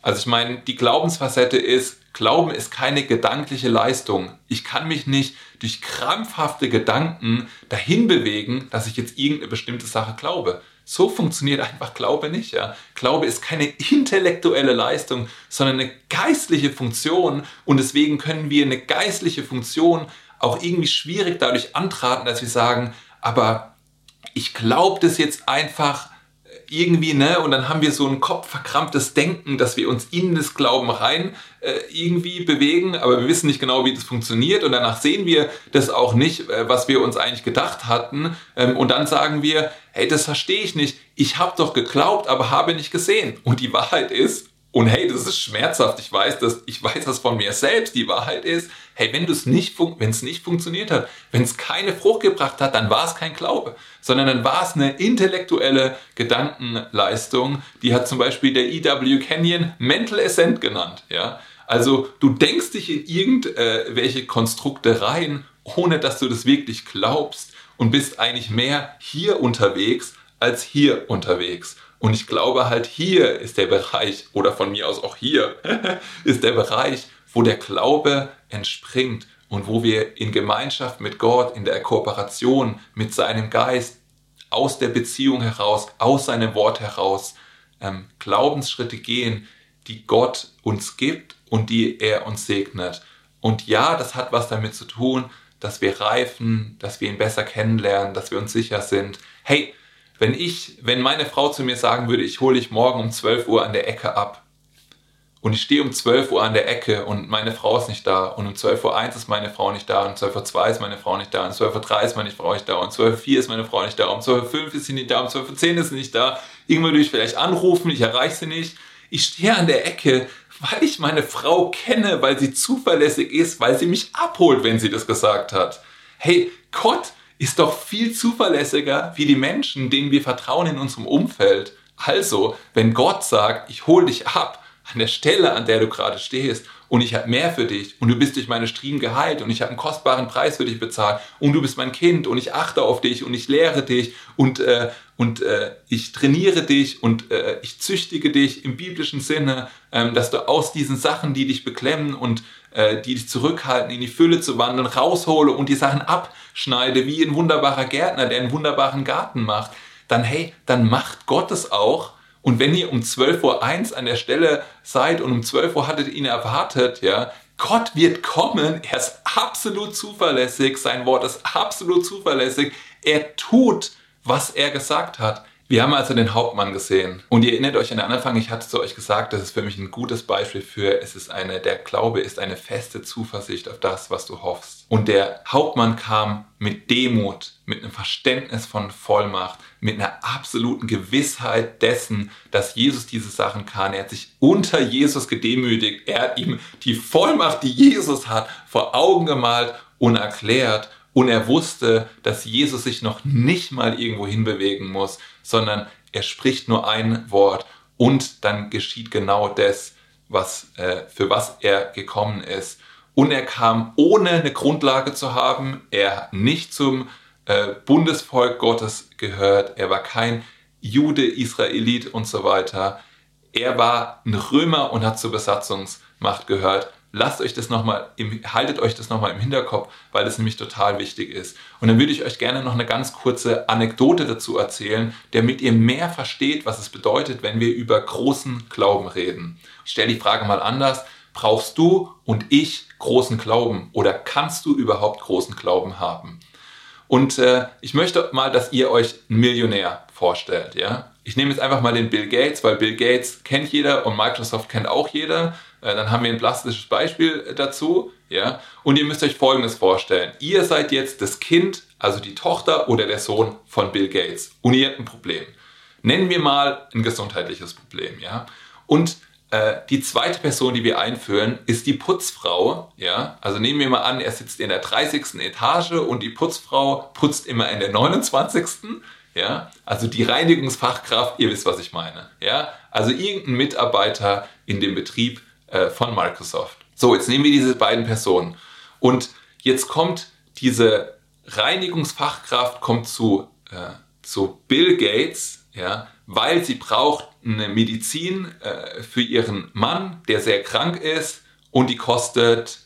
Also ich meine, die Glaubensfacette ist, Glauben ist keine gedankliche Leistung. Ich kann mich nicht durch krampfhafte Gedanken dahin bewegen, dass ich jetzt irgendeine bestimmte Sache glaube. So funktioniert einfach Glaube nicht. Ja. Glaube ist keine intellektuelle Leistung, sondern eine geistliche Funktion. Und deswegen können wir eine geistliche Funktion auch irgendwie schwierig dadurch antraten, dass wir sagen, aber ich glaube das jetzt einfach irgendwie, ne, und dann haben wir so ein kopfverkrampftes Denken, dass wir uns in das Glauben rein äh, irgendwie bewegen, aber wir wissen nicht genau, wie das funktioniert und danach sehen wir das auch nicht, äh, was wir uns eigentlich gedacht hatten ähm, und dann sagen wir, hey, das verstehe ich nicht, ich habe doch geglaubt, aber habe nicht gesehen. Und die Wahrheit ist, und hey, das ist schmerzhaft. Ich weiß das, ich weiß das von mir selbst. Die Wahrheit ist, hey, wenn es nicht, wenn es nicht funktioniert hat, wenn es keine Frucht gebracht hat, dann war es kein Glaube, sondern dann war es eine intellektuelle Gedankenleistung. Die hat zum Beispiel der E.W. Kenyon Mental Ascent genannt. Ja, also du denkst dich in irgendwelche Konstrukte rein, ohne dass du das wirklich glaubst und bist eigentlich mehr hier unterwegs als hier unterwegs. Und ich glaube halt hier ist der Bereich, oder von mir aus auch hier, ist der Bereich, wo der Glaube entspringt und wo wir in Gemeinschaft mit Gott, in der Kooperation mit seinem Geist, aus der Beziehung heraus, aus seinem Wort heraus, ähm, Glaubensschritte gehen, die Gott uns gibt und die er uns segnet. Und ja, das hat was damit zu tun, dass wir reifen, dass wir ihn besser kennenlernen, dass wir uns sicher sind. Hey, wenn ich, wenn meine Frau zu mir sagen würde, ich hole dich morgen um 12 Uhr an der Ecke ab und ich stehe um 12 Uhr an der Ecke und meine Frau ist nicht da und um 12 Uhr 1 ist meine Frau nicht da und um 12 Uhr 2 ist meine Frau nicht da und um 12 Uhr 3 ist meine Frau nicht da und um 12 Uhr 4 ist meine Frau nicht da und um 12 Uhr 5 ist sie nicht da um 12 Uhr 10 ist sie nicht da. Irgendwann würde ich vielleicht anrufen, ich erreiche sie nicht. Ich stehe an der Ecke, weil ich meine Frau kenne, weil sie zuverlässig ist, weil sie mich abholt, wenn sie das gesagt hat. Hey, Gott ist doch viel zuverlässiger wie die Menschen, denen wir vertrauen in unserem Umfeld. Also, wenn Gott sagt, ich hole dich ab an der Stelle, an der du gerade stehst und ich habe mehr für dich und du bist durch meine Striemen geheilt und ich habe einen kostbaren Preis für dich bezahlt und du bist mein Kind und ich achte auf dich und ich lehre dich und, äh, und äh, ich trainiere dich und äh, ich züchtige dich im biblischen Sinne, ähm, dass du aus diesen Sachen, die dich beklemmen und äh, die dich zurückhalten, in die Fülle zu wandeln, raushole und die Sachen abschneide, wie ein wunderbarer Gärtner, der einen wunderbaren Garten macht, dann hey, dann macht Gott es auch. Und wenn ihr um 12.01 Uhr an der Stelle seid und um 12 Uhr hattet ihn erwartet, ja, Gott wird kommen, er ist absolut zuverlässig, sein Wort ist absolut zuverlässig, er tut, was er gesagt hat. Wir haben also den Hauptmann gesehen. Und ihr erinnert euch an den Anfang, ich hatte zu euch gesagt, das ist für mich ein gutes Beispiel für, es ist eine, der Glaube ist eine feste Zuversicht auf das, was du hoffst. Und der Hauptmann kam mit Demut, mit einem Verständnis von Vollmacht, mit einer absoluten Gewissheit dessen, dass Jesus diese Sachen kann. Er hat sich unter Jesus gedemütigt. Er hat ihm die Vollmacht, die Jesus hat, vor Augen gemalt und erklärt. Und er wusste, dass Jesus sich noch nicht mal irgendwo hinbewegen muss, sondern er spricht nur ein Wort und dann geschieht genau das, was, äh, für was er gekommen ist. Und er kam ohne eine Grundlage zu haben, er nicht zum, äh, Bundesvolk Gottes gehört. Er war kein Jude, Israelit und so weiter. Er war ein Römer und hat zur Besatzungsmacht gehört. Lasst euch das nochmal, haltet euch das nochmal im Hinterkopf, weil das nämlich total wichtig ist. Und dann würde ich euch gerne noch eine ganz kurze Anekdote dazu erzählen, damit ihr mehr versteht, was es bedeutet, wenn wir über großen Glauben reden. Ich stelle die Frage mal anders. Brauchst du und ich großen Glauben oder kannst du überhaupt großen Glauben haben? Und äh, ich möchte mal, dass ihr euch einen Millionär vorstellt. Ja? Ich nehme jetzt einfach mal den Bill Gates, weil Bill Gates kennt jeder und Microsoft kennt auch jeder. Äh, dann haben wir ein plastisches Beispiel dazu. Ja? Und ihr müsst euch Folgendes vorstellen. Ihr seid jetzt das Kind, also die Tochter oder der Sohn von Bill Gates. Und ihr habt ein Problem. Nennen wir mal ein gesundheitliches Problem. Ja? Und äh, die zweite Person, die wir einführen, ist die Putzfrau. Ja? Also nehmen wir mal an, er sitzt in der 30. Etage und die Putzfrau putzt immer in der 29. Ja? Also die Reinigungsfachkraft, ihr wisst, was ich meine. Ja? Also irgendein Mitarbeiter in dem Betrieb äh, von Microsoft. So, jetzt nehmen wir diese beiden Personen. Und jetzt kommt diese Reinigungsfachkraft kommt zu, äh, zu Bill Gates, ja, weil sie braucht eine Medizin äh, für ihren Mann, der sehr krank ist und die kostet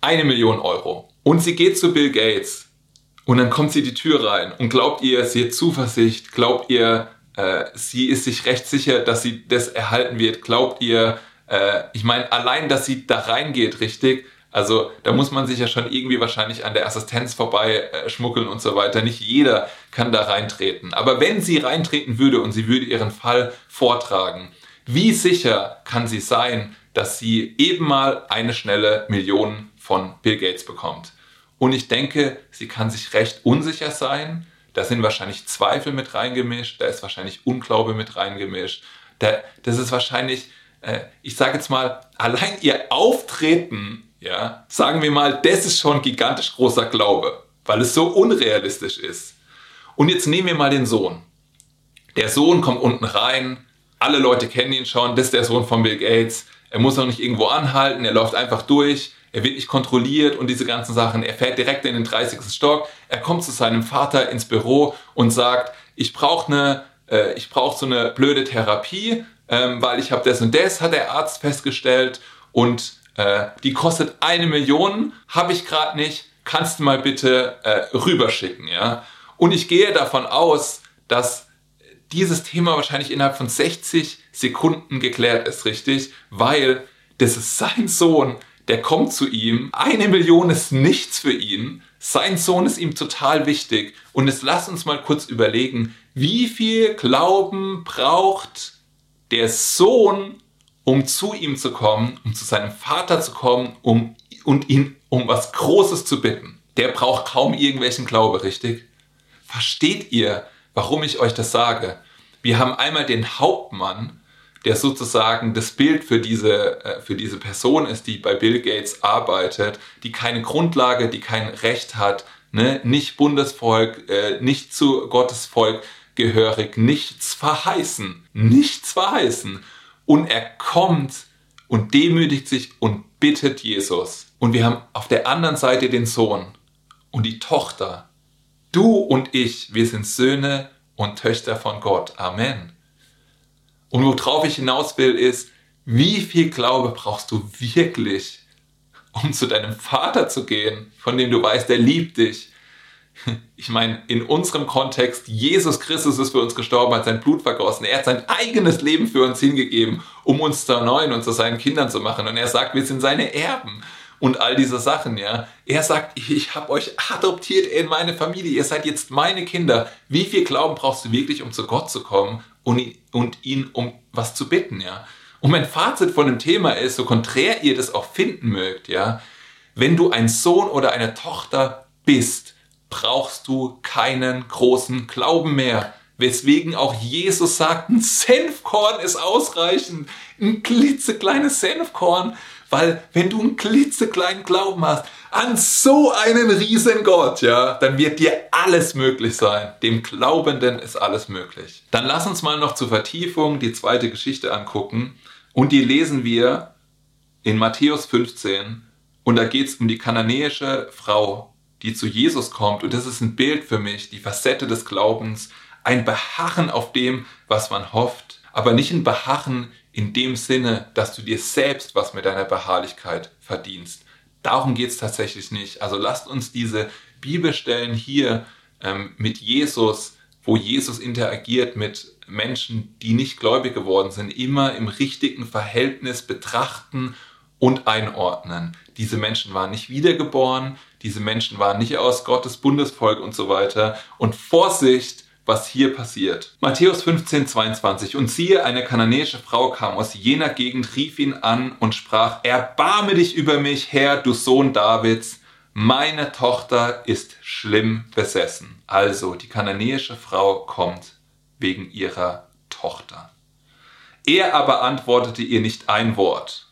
eine Million Euro. Und sie geht zu Bill Gates und dann kommt sie die Tür rein und glaubt ihr, sie hat Zuversicht, glaubt ihr, äh, sie ist sich recht sicher, dass sie das erhalten wird, glaubt ihr, äh, ich meine, allein, dass sie da reingeht, richtig, also da muss man sich ja schon irgendwie wahrscheinlich an der Assistenz vorbei äh, schmuggeln und so weiter. Nicht jeder kann da reintreten. Aber wenn sie reintreten würde und sie würde ihren Fall vortragen, wie sicher kann sie sein, dass sie eben mal eine schnelle Million von Bill Gates bekommt? Und ich denke, sie kann sich recht unsicher sein. Da sind wahrscheinlich Zweifel mit reingemischt, da ist wahrscheinlich Unglaube mit reingemischt. Da, das ist wahrscheinlich, äh, ich sage jetzt mal, allein ihr Auftreten ja, sagen wir mal, das ist schon gigantisch großer Glaube, weil es so unrealistisch ist. Und jetzt nehmen wir mal den Sohn. Der Sohn kommt unten rein, alle Leute kennen ihn schon, das ist der Sohn von Bill Gates. Er muss noch nicht irgendwo anhalten, er läuft einfach durch, er wird nicht kontrolliert und diese ganzen Sachen. Er fährt direkt in den 30. Stock, er kommt zu seinem Vater ins Büro und sagt, ich brauche eine, äh, ich brauche so eine blöde Therapie, ähm, weil ich habe das und das, hat der Arzt festgestellt. Und äh, die kostet eine Million, habe ich gerade nicht, kannst du mal bitte äh, rüberschicken, ja? Und ich gehe davon aus, dass dieses Thema wahrscheinlich innerhalb von 60 Sekunden geklärt ist, richtig? Weil das ist sein Sohn, der kommt zu ihm, eine Million ist nichts für ihn, sein Sohn ist ihm total wichtig. Und jetzt lass uns mal kurz überlegen, wie viel Glauben braucht der Sohn, um zu ihm zu kommen, um zu seinem Vater zu kommen, um und ihn um was Großes zu bitten. Der braucht kaum irgendwelchen Glaube, richtig? Versteht ihr, warum ich euch das sage? Wir haben einmal den Hauptmann, der sozusagen das Bild für diese, äh, für diese Person ist, die bei Bill Gates arbeitet, die keine Grundlage, die kein Recht hat, ne? nicht Bundesvolk, äh, nicht zu Gottes Volk gehörig, nichts verheißen, nichts verheißen. Und er kommt und demütigt sich und bittet Jesus. Und wir haben auf der anderen Seite den Sohn und die Tochter. Du und ich, wir sind Söhne und Töchter von Gott. Amen. Und worauf ich hinaus will, ist, wie viel Glaube brauchst du wirklich, um zu deinem Vater zu gehen, von dem du weißt, er liebt dich, ich meine, in unserem Kontext, Jesus Christus ist für uns gestorben, hat sein Blut vergossen. Er hat sein eigenes Leben für uns hingegeben, um uns zu erneuern und zu seinen Kindern zu machen. Und er sagt, wir sind seine Erben und all diese Sachen, ja. Er sagt, ich habe euch adoptiert in meine Familie, ihr seid jetzt meine Kinder. Wie viel Glauben brauchst du wirklich, um zu Gott zu kommen und, und ihn um was zu bitten, ja? Und mein Fazit von dem Thema ist, so konträr ihr das auch finden mögt, ja, wenn du ein Sohn oder eine Tochter bist, brauchst du keinen großen Glauben mehr. Weswegen auch Jesus sagt, ein Senfkorn ist ausreichend. Ein klitzekleines Senfkorn. Weil wenn du einen klitzekleinen Glauben hast an so einen riesen Gott, ja, dann wird dir alles möglich sein. Dem Glaubenden ist alles möglich. Dann lass uns mal noch zur Vertiefung die zweite Geschichte angucken. Und die lesen wir in Matthäus 15. Und da geht es um die kananäische Frau die zu Jesus kommt, und das ist ein Bild für mich, die Facette des Glaubens, ein Beharren auf dem, was man hofft, aber nicht ein Beharren in dem Sinne, dass du dir selbst was mit deiner Beharrlichkeit verdienst. Darum geht es tatsächlich nicht. Also lasst uns diese Bibelstellen hier ähm, mit Jesus, wo Jesus interagiert mit Menschen, die nicht gläubig geworden sind, immer im richtigen Verhältnis betrachten und einordnen. Diese Menschen waren nicht wiedergeboren, diese Menschen waren nicht aus Gottes Bundesvolk und so weiter. Und Vorsicht, was hier passiert. Matthäus 15, 22. Und siehe, eine kananäische Frau kam aus jener Gegend, rief ihn an und sprach, erbarme dich über mich, Herr, du Sohn Davids, meine Tochter ist schlimm besessen. Also, die kananäische Frau kommt wegen ihrer Tochter. Er aber antwortete ihr nicht ein Wort.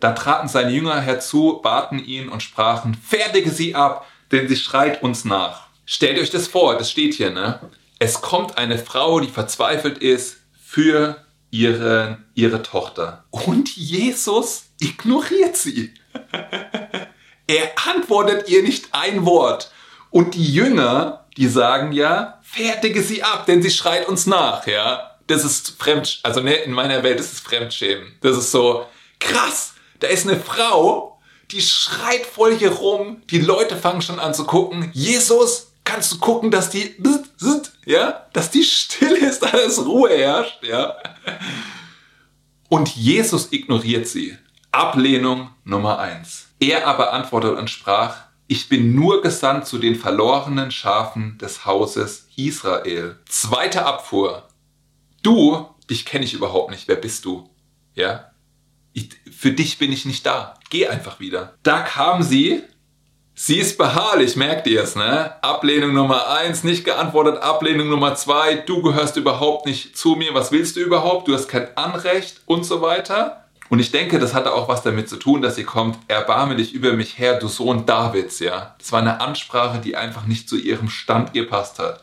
Da traten seine Jünger herzu, baten ihn und sprachen, fertige sie ab, denn sie schreit uns nach. Stellt euch das vor, das steht hier, ne? Es kommt eine Frau, die verzweifelt ist für ihre, ihre Tochter. Und Jesus ignoriert sie. er antwortet ihr nicht ein Wort. Und die Jünger, die sagen ja, fertige sie ab, denn sie schreit uns nach, ja. Das ist Fremd, also ne, in meiner Welt ist es Fremdschämen. Das ist so krass. Da ist eine Frau, die schreit voll hier rum. Die Leute fangen schon an zu gucken. Jesus, kannst du gucken, dass die, ja, dass die still ist, dass Ruhe herrscht, ja. Und Jesus ignoriert sie. Ablehnung Nummer eins. Er aber antwortete und sprach, ich bin nur gesandt zu den verlorenen Schafen des Hauses Israel. Zweite Abfuhr. Du, dich kenne ich überhaupt nicht. Wer bist du? Ja? Ich, für dich bin ich nicht da. Geh einfach wieder. Da kam sie Sie ist beharrlich, merkt ihr es, ne? Ablehnung Nummer eins, nicht geantwortet, Ablehnung Nummer zwei, du gehörst überhaupt nicht zu mir, was willst du überhaupt, du hast kein Anrecht und so weiter. Und ich denke, das hatte auch was damit zu tun, dass sie kommt, erbarme dich über mich her, du Sohn Davids, ja. Das war eine Ansprache, die einfach nicht zu ihrem Stand gepasst hat.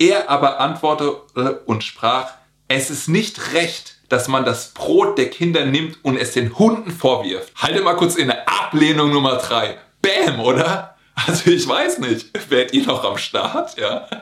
Er aber antwortete und sprach, es ist nicht recht, dass man das Brot der Kinder nimmt und es den Hunden vorwirft. Halte mal kurz in der Ablehnung Nummer drei. Bam, oder? Also ich weiß nicht, werdet ihr noch am Start? Ja.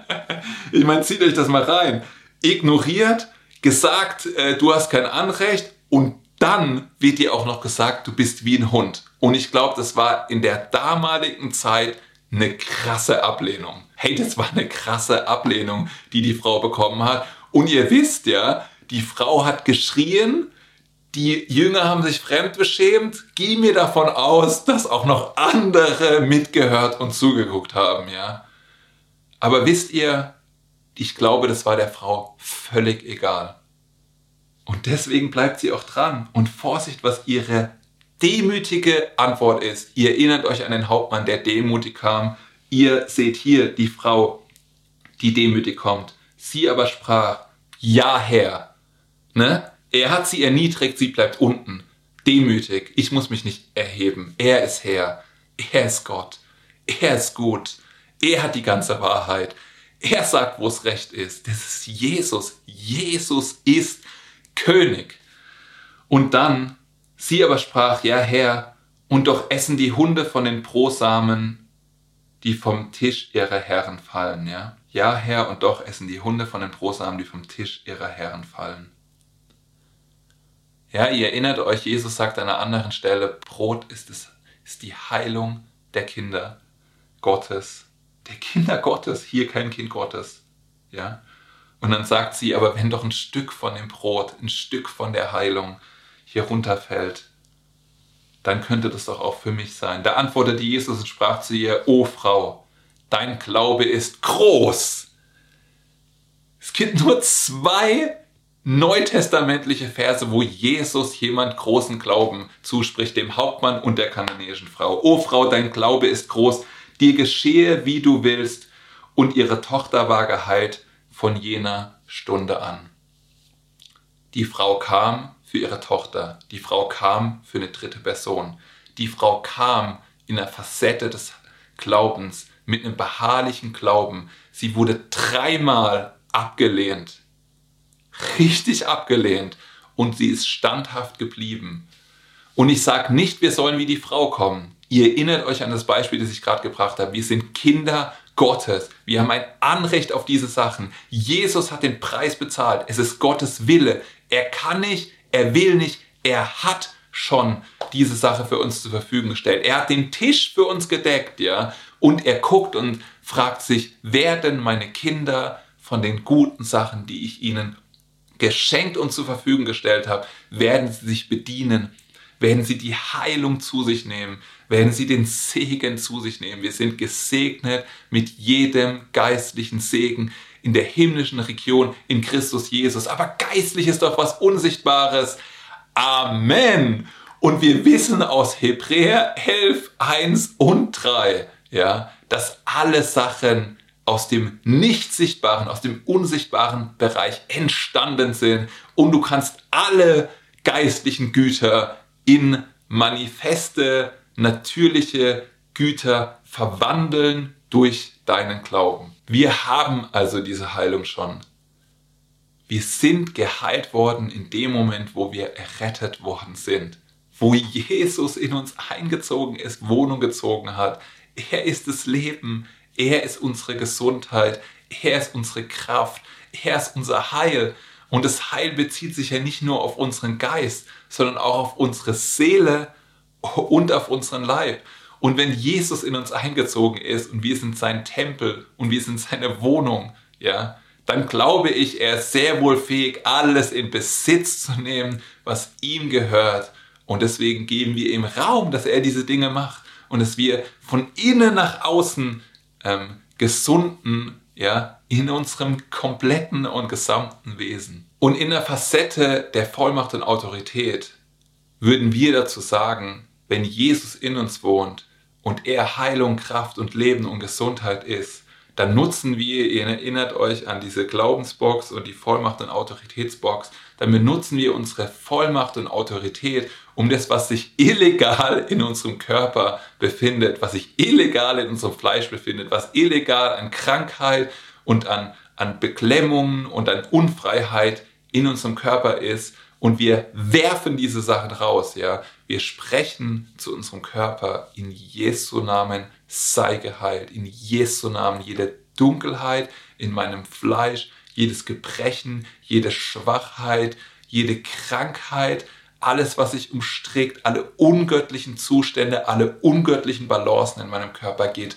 Ich meine, zieht euch das mal rein. Ignoriert, gesagt, äh, du hast kein Anrecht und dann wird dir auch noch gesagt, du bist wie ein Hund. Und ich glaube, das war in der damaligen Zeit eine krasse Ablehnung. Hey, das war eine krasse Ablehnung, die die Frau bekommen hat. Und ihr wisst ja, die Frau hat geschrien, die Jünger haben sich fremdbeschämt. Geh mir davon aus, dass auch noch andere mitgehört und zugeguckt haben, ja. Aber wisst ihr, ich glaube, das war der Frau völlig egal. Und deswegen bleibt sie auch dran. Und Vorsicht, was ihre demütige Antwort ist. Ihr erinnert euch an den Hauptmann, der demutig kam. Ihr seht hier die Frau, die demütig kommt. Sie aber sprach, ja Herr. Ne? Er hat sie erniedrigt, sie bleibt unten. Demütig. Ich muss mich nicht erheben. Er ist Herr. Er ist Gott. Er ist gut. Er hat die ganze Wahrheit. Er sagt, wo es recht ist. Das ist Jesus. Jesus ist König. Und dann, sie aber sprach, ja Herr, und doch essen die Hunde von den Brosamen, die vom Tisch ihrer Herren fallen, ja? Ja Herr, und doch essen die Hunde von den Brosamen, die vom Tisch ihrer Herren fallen. Ja, ihr erinnert euch, Jesus sagt an einer anderen Stelle, Brot ist, es, ist die Heilung der Kinder Gottes. Der Kinder Gottes, hier kein Kind Gottes. Ja? Und dann sagt sie, aber wenn doch ein Stück von dem Brot, ein Stück von der Heilung hier runterfällt, dann könnte das doch auch für mich sein. Da antwortete Jesus und sprach zu ihr, O Frau, dein Glaube ist groß. Es gibt nur zwei neutestamentliche Verse, wo Jesus jemand großen Glauben zuspricht, dem Hauptmann und der kananäischen Frau. O Frau, dein Glaube ist groß, dir geschehe, wie du willst. Und ihre Tochter war geheilt von jener Stunde an. Die Frau kam für ihre Tochter. Die Frau kam für eine dritte Person. Die Frau kam in der Facette des Glaubens, mit einem beharrlichen Glauben. Sie wurde dreimal abgelehnt richtig abgelehnt und sie ist standhaft geblieben. Und ich sage nicht, wir sollen wie die Frau kommen. Ihr erinnert euch an das Beispiel, das ich gerade gebracht habe. Wir sind Kinder Gottes. Wir haben ein Anrecht auf diese Sachen. Jesus hat den Preis bezahlt. Es ist Gottes Wille. Er kann nicht, er will nicht, er hat schon diese Sache für uns zur Verfügung gestellt. Er hat den Tisch für uns gedeckt, ja. Und er guckt und fragt sich, werden meine Kinder von den guten Sachen, die ich ihnen geschenkt und zur Verfügung gestellt habe, werden sie sich bedienen, werden sie die Heilung zu sich nehmen, werden sie den Segen zu sich nehmen. Wir sind gesegnet mit jedem geistlichen Segen in der himmlischen Region in Christus Jesus. Aber geistlich ist doch was Unsichtbares. Amen. Und wir wissen aus Hebräer 11, 1 und 3, ja, dass alle Sachen aus dem nicht sichtbaren, aus dem unsichtbaren Bereich entstanden sind und du kannst alle geistlichen Güter in manifeste, natürliche Güter verwandeln durch deinen Glauben. Wir haben also diese Heilung schon. Wir sind geheilt worden in dem Moment, wo wir errettet worden sind, wo Jesus in uns eingezogen ist, Wohnung gezogen hat. Er ist das Leben, er ist unsere Gesundheit, er ist unsere Kraft, er ist unser Heil. Und das Heil bezieht sich ja nicht nur auf unseren Geist, sondern auch auf unsere Seele und auf unseren Leib. Und wenn Jesus in uns eingezogen ist und wir sind sein Tempel und wir sind seine Wohnung, ja, dann glaube ich, er ist sehr wohl fähig, alles in Besitz zu nehmen, was ihm gehört. Und deswegen geben wir ihm Raum, dass er diese Dinge macht und dass wir von innen nach außen ähm, gesunden, ja, in unserem kompletten und gesamten Wesen. Und in der Facette der Vollmacht und Autorität würden wir dazu sagen, wenn Jesus in uns wohnt und er Heilung, Kraft und Leben und Gesundheit ist, dann nutzen wir, ihr erinnert euch an diese Glaubensbox und die Vollmacht und Autoritätsbox, dann benutzen wir unsere Vollmacht und Autorität, um das, was sich illegal in unserem Körper befindet, was sich illegal in unserem Fleisch befindet, was illegal an Krankheit und an, an Beklemmungen und an Unfreiheit in unserem Körper ist. Und wir werfen diese Sachen raus, ja. Wir sprechen zu unserem Körper in Jesu Namen sei geheilt. In Jesu Namen jede Dunkelheit in meinem Fleisch, jedes Gebrechen, jede Schwachheit, jede Krankheit, alles, was sich umstrickt, alle ungöttlichen Zustände, alle ungöttlichen Balancen in meinem Körper geht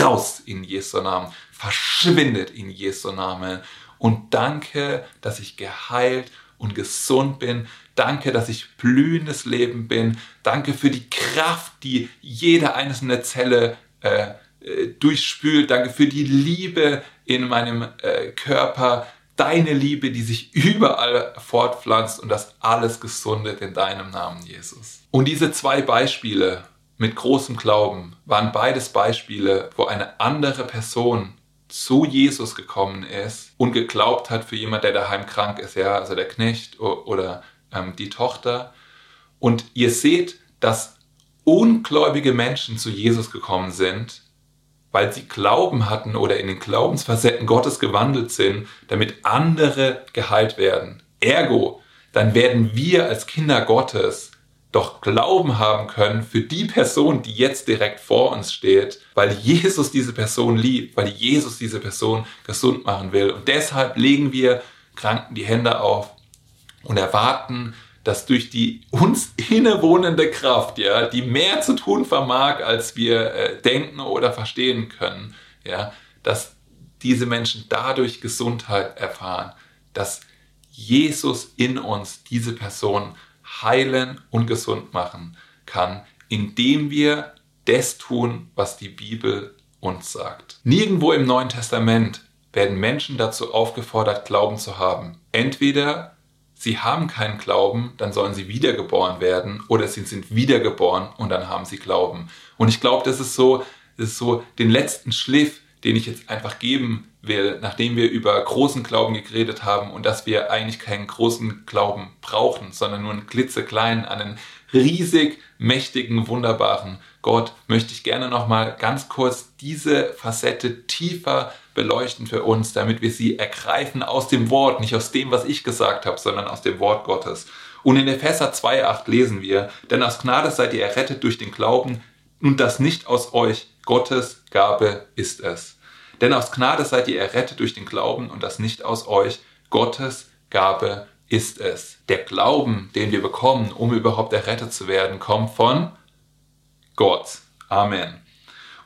raus in Jesu Namen, verschwindet in Jesu Namen. Und danke, dass ich geheilt und gesund bin. Danke, dass ich blühendes Leben bin. Danke für die Kraft, die jede einzelne Zelle äh, äh, durchspült. Danke für die Liebe in meinem äh, Körper. Deine Liebe, die sich überall fortpflanzt und das alles gesundet in deinem Namen, Jesus. Und diese zwei Beispiele mit großem Glauben waren beides Beispiele, wo eine andere Person zu Jesus gekommen ist und geglaubt hat für jemand, der daheim krank ist, ja, also der Knecht oder ähm, die Tochter. Und ihr seht, dass ungläubige Menschen zu Jesus gekommen sind, weil sie Glauben hatten oder in den Glaubensfacetten Gottes gewandelt sind, damit andere geheilt werden. Ergo, dann werden wir als Kinder Gottes doch Glauben haben können für die Person, die jetzt direkt vor uns steht, weil Jesus diese Person liebt, weil Jesus diese Person gesund machen will. Und deshalb legen wir Kranken die Hände auf und erwarten, dass durch die uns innewohnende Kraft, ja, die mehr zu tun vermag, als wir äh, denken oder verstehen können, ja, dass diese Menschen dadurch Gesundheit erfahren, dass Jesus in uns diese Person heilen und gesund machen kann, indem wir das tun, was die Bibel uns sagt. Nirgendwo im Neuen Testament werden Menschen dazu aufgefordert, Glauben zu haben. Entweder sie haben keinen Glauben, dann sollen sie wiedergeboren werden oder sie sind wiedergeboren und dann haben sie Glauben. Und ich glaube, das ist so, das ist so den letzten Schliff, den ich jetzt einfach geben will, nachdem wir über großen Glauben geredet haben und dass wir eigentlich keinen großen Glauben brauchen, sondern nur einen klitzekleinen, einen riesig mächtigen, wunderbaren Gott, möchte ich gerne nochmal ganz kurz diese Facette tiefer beleuchten für uns, damit wir sie ergreifen aus dem Wort, nicht aus dem, was ich gesagt habe, sondern aus dem Wort Gottes. Und in Epheser 2,8 lesen wir, denn aus Gnade seid ihr errettet durch den Glauben, und das nicht aus euch, Gottes Gabe ist es. Denn aus Gnade seid ihr errettet durch den Glauben und das nicht aus euch, Gottes Gabe ist es. Der Glauben, den wir bekommen, um überhaupt errettet zu werden, kommt von Gott. Amen.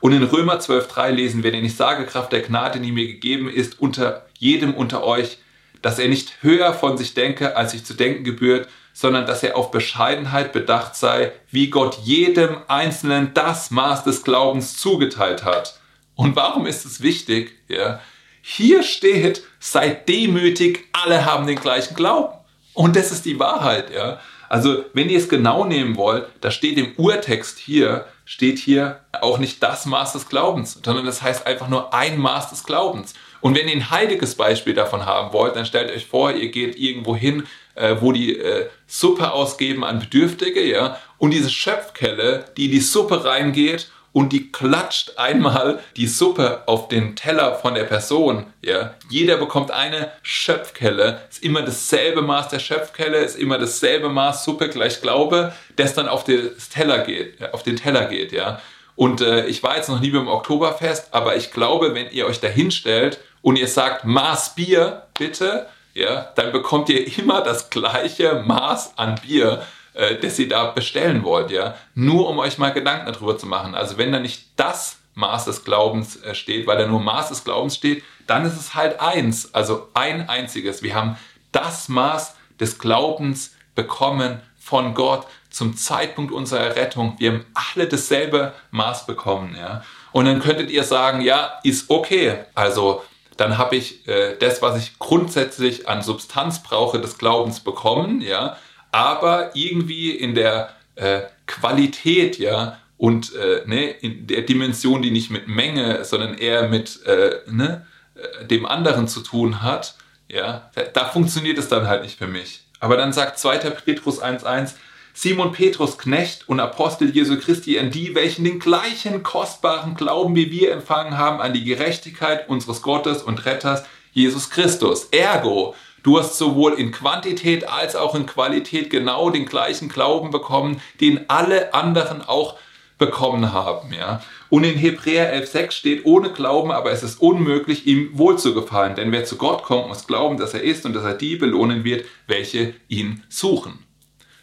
Und in Römer 12.3 lesen wir, denn ich sage, Kraft der Gnade, die mir gegeben ist, unter jedem unter euch, dass er nicht höher von sich denke, als sich zu denken gebührt, sondern dass er auf Bescheidenheit bedacht sei, wie Gott jedem Einzelnen das Maß des Glaubens zugeteilt hat. Und warum ist es wichtig? Ja, hier steht, seid demütig, alle haben den gleichen Glauben. Und das ist die Wahrheit, ja. Also, wenn ihr es genau nehmen wollt, da steht im Urtext hier, steht hier auch nicht das Maß des Glaubens, sondern das heißt einfach nur ein Maß des Glaubens. Und wenn ihr ein heiliges Beispiel davon haben wollt, dann stellt euch vor, ihr geht irgendwo hin, äh, wo die äh, Suppe ausgeben an Bedürftige, ja, und diese Schöpfkelle, die in die Suppe reingeht und die klatscht einmal die Suppe auf den Teller von der Person. Ja. Jeder bekommt eine Schöpfkelle. Ist immer dasselbe Maß der Schöpfkelle, ist immer dasselbe Maß Suppe gleich Glaube, das dann auf den Teller geht, auf den Teller geht. Ja. Und äh, ich war jetzt noch nie beim Oktoberfest, aber ich glaube, wenn ihr euch da hinstellt und ihr sagt Maß Bier, bitte, ja, dann bekommt ihr immer das gleiche Maß an Bier äh, das ihr da bestellen wollt, ja. Nur um euch mal Gedanken darüber zu machen. Also wenn da nicht das Maß des Glaubens äh, steht, weil da nur Maß des Glaubens steht, dann ist es halt eins, also ein einziges. Wir haben das Maß des Glaubens bekommen von Gott zum Zeitpunkt unserer Rettung. Wir haben alle dasselbe Maß bekommen, ja. Und dann könntet ihr sagen, ja, ist okay. Also dann habe ich äh, das, was ich grundsätzlich an Substanz brauche, des Glaubens bekommen, ja aber irgendwie in der äh, Qualität, ja, und äh, ne, in der Dimension, die nicht mit Menge, sondern eher mit äh, ne, äh, dem anderen zu tun hat, ja, da, da funktioniert es dann halt nicht für mich. Aber dann sagt 2. Petrus 1,1, Simon Petrus, Knecht und Apostel Jesu Christi, an die, welchen den gleichen kostbaren Glauben wie wir empfangen haben, an die Gerechtigkeit unseres Gottes und Retters Jesus Christus. Ergo, Du hast sowohl in Quantität als auch in Qualität genau den gleichen Glauben bekommen, den alle anderen auch bekommen haben. Ja? Und in Hebräer 11,6 steht, ohne Glauben aber ist es unmöglich, ihm wohlzugefallen. Denn wer zu Gott kommt, muss glauben, dass er ist und dass er die belohnen wird, welche ihn suchen.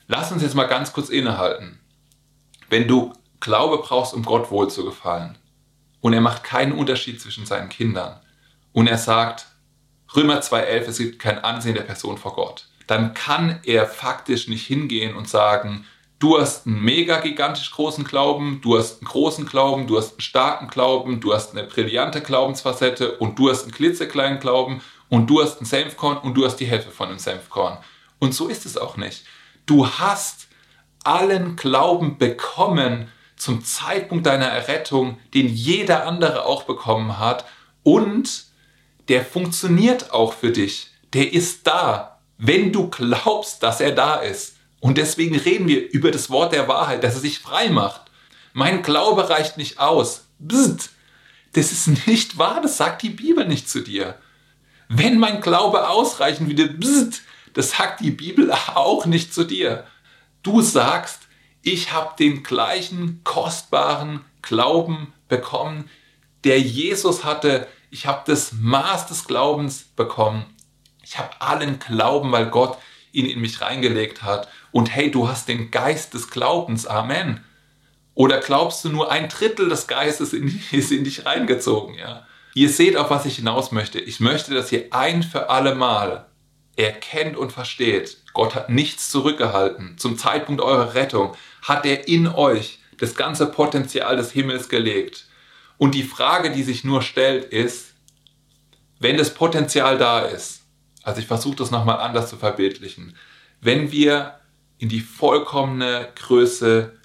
Lass uns jetzt mal ganz kurz innehalten. Wenn du Glaube brauchst, um Gott wohlzugefallen, und er macht keinen Unterschied zwischen seinen Kindern, und er sagt, Römer 2.11, es gibt kein Ansehen der Person vor Gott. Dann kann er faktisch nicht hingehen und sagen, du hast einen mega gigantisch großen Glauben, du hast einen großen Glauben, du hast einen starken Glauben, du hast eine brillante Glaubensfacette und du hast einen klitzekleinen Glauben und du hast einen Senfkorn und du hast die Hälfte von einem Senfkorn. Und so ist es auch nicht. Du hast allen Glauben bekommen zum Zeitpunkt deiner Errettung, den jeder andere auch bekommen hat und der funktioniert auch für dich. Der ist da, wenn du glaubst, dass er da ist. Und deswegen reden wir über das Wort der Wahrheit, dass er sich frei macht. Mein Glaube reicht nicht aus. Bzzt. Das ist nicht wahr, das sagt die Bibel nicht zu dir. Wenn mein Glaube ausreichen würde, bzzt, das sagt die Bibel auch nicht zu dir. Du sagst, ich habe den gleichen kostbaren Glauben bekommen, der Jesus hatte, ich habe das Maß des Glaubens bekommen. Ich habe allen Glauben, weil Gott ihn in mich reingelegt hat. Und hey, du hast den Geist des Glaubens. Amen. Oder glaubst du nur ein Drittel des Geistes in, ist in dich reingezogen? Ja? Ihr seht, auf was ich hinaus möchte. Ich möchte, dass ihr ein für alle Mal erkennt und versteht, Gott hat nichts zurückgehalten. Zum Zeitpunkt eurer Rettung hat er in euch das ganze Potenzial des Himmels gelegt. Und die Frage, die sich nur stellt, ist, wenn das Potenzial da ist, also ich versuche das nochmal anders zu verbildlichen, wenn wir in die vollkommene Größe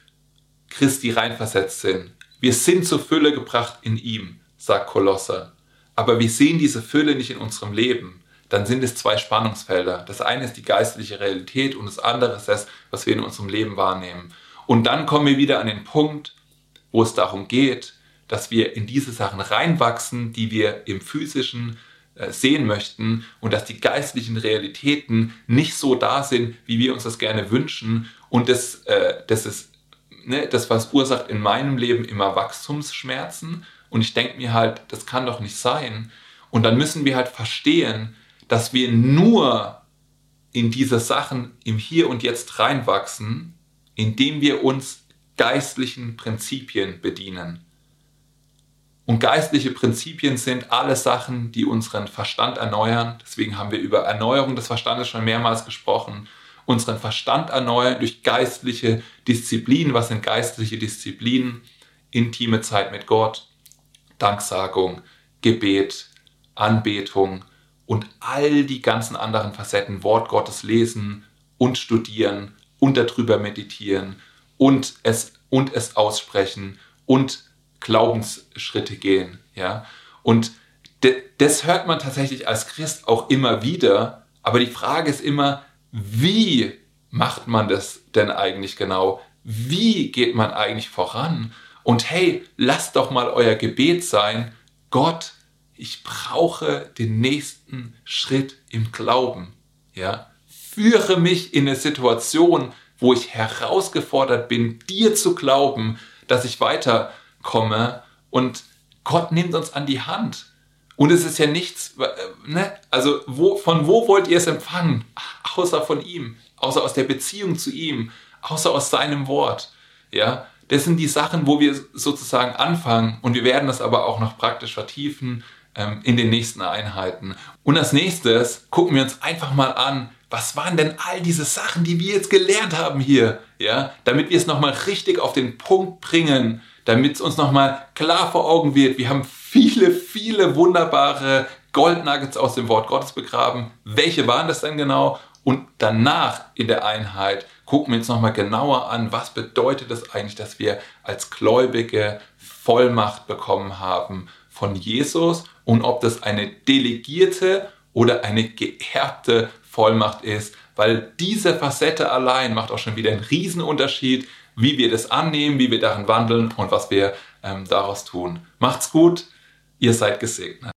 Christi reinversetzt sind, wir sind zur Fülle gebracht in ihm, sagt Kolosser, aber wir sehen diese Fülle nicht in unserem Leben, dann sind es zwei Spannungsfelder. Das eine ist die geistliche Realität und das andere ist das, was wir in unserem Leben wahrnehmen. Und dann kommen wir wieder an den Punkt, wo es darum geht, dass wir in diese Sachen reinwachsen, die wir im physischen äh, sehen möchten und dass die geistlichen Realitäten nicht so da sind, wie wir uns das gerne wünschen und das, äh, das ist ne, das was ursacht in meinem Leben immer Wachstumsschmerzen. Und ich denke mir halt, das kann doch nicht sein. Und dann müssen wir halt verstehen, dass wir nur in diese Sachen im Hier und Jetzt reinwachsen, indem wir uns geistlichen Prinzipien bedienen. Und geistliche Prinzipien sind alle Sachen, die unseren Verstand erneuern. Deswegen haben wir über Erneuerung des Verstandes schon mehrmals gesprochen. Unseren Verstand erneuern durch geistliche Disziplinen. Was sind geistliche Disziplinen? Intime Zeit mit Gott, Danksagung, Gebet, Anbetung und all die ganzen anderen Facetten, Wort Gottes lesen und studieren und darüber meditieren und es, und es aussprechen und Glaubensschritte gehen. Ja? Und de, das hört man tatsächlich als Christ auch immer wieder, aber die Frage ist immer, wie macht man das denn eigentlich genau? Wie geht man eigentlich voran? Und hey, lasst doch mal euer Gebet sein, Gott, ich brauche den nächsten Schritt im Glauben. Ja? Führe mich in eine Situation, wo ich herausgefordert bin, dir zu glauben, dass ich weiter komme und Gott nimmt uns an die Hand. Und es ist ja nichts, äh, ne? also wo, von wo wollt ihr es empfangen? Außer von ihm, außer aus der Beziehung zu ihm, außer aus seinem Wort. Ja, das sind die Sachen, wo wir sozusagen anfangen und wir werden das aber auch noch praktisch vertiefen ähm, in den nächsten Einheiten. Und als nächstes gucken wir uns einfach mal an, was waren denn all diese Sachen, die wir jetzt gelernt haben hier, ja, damit wir es nochmal richtig auf den Punkt bringen, damit es uns nochmal klar vor Augen wird. Wir haben viele, viele wunderbare Goldnuggets aus dem Wort Gottes begraben. Welche waren das denn genau? Und danach in der Einheit gucken wir uns nochmal genauer an, was bedeutet es eigentlich, dass wir als Gläubige Vollmacht bekommen haben von Jesus und ob das eine delegierte oder eine geerbte Vollmacht ist, weil diese Facette allein macht auch schon wieder einen Riesenunterschied wie wir das annehmen, wie wir darin wandeln und was wir ähm, daraus tun. Macht's gut, ihr seid gesegnet.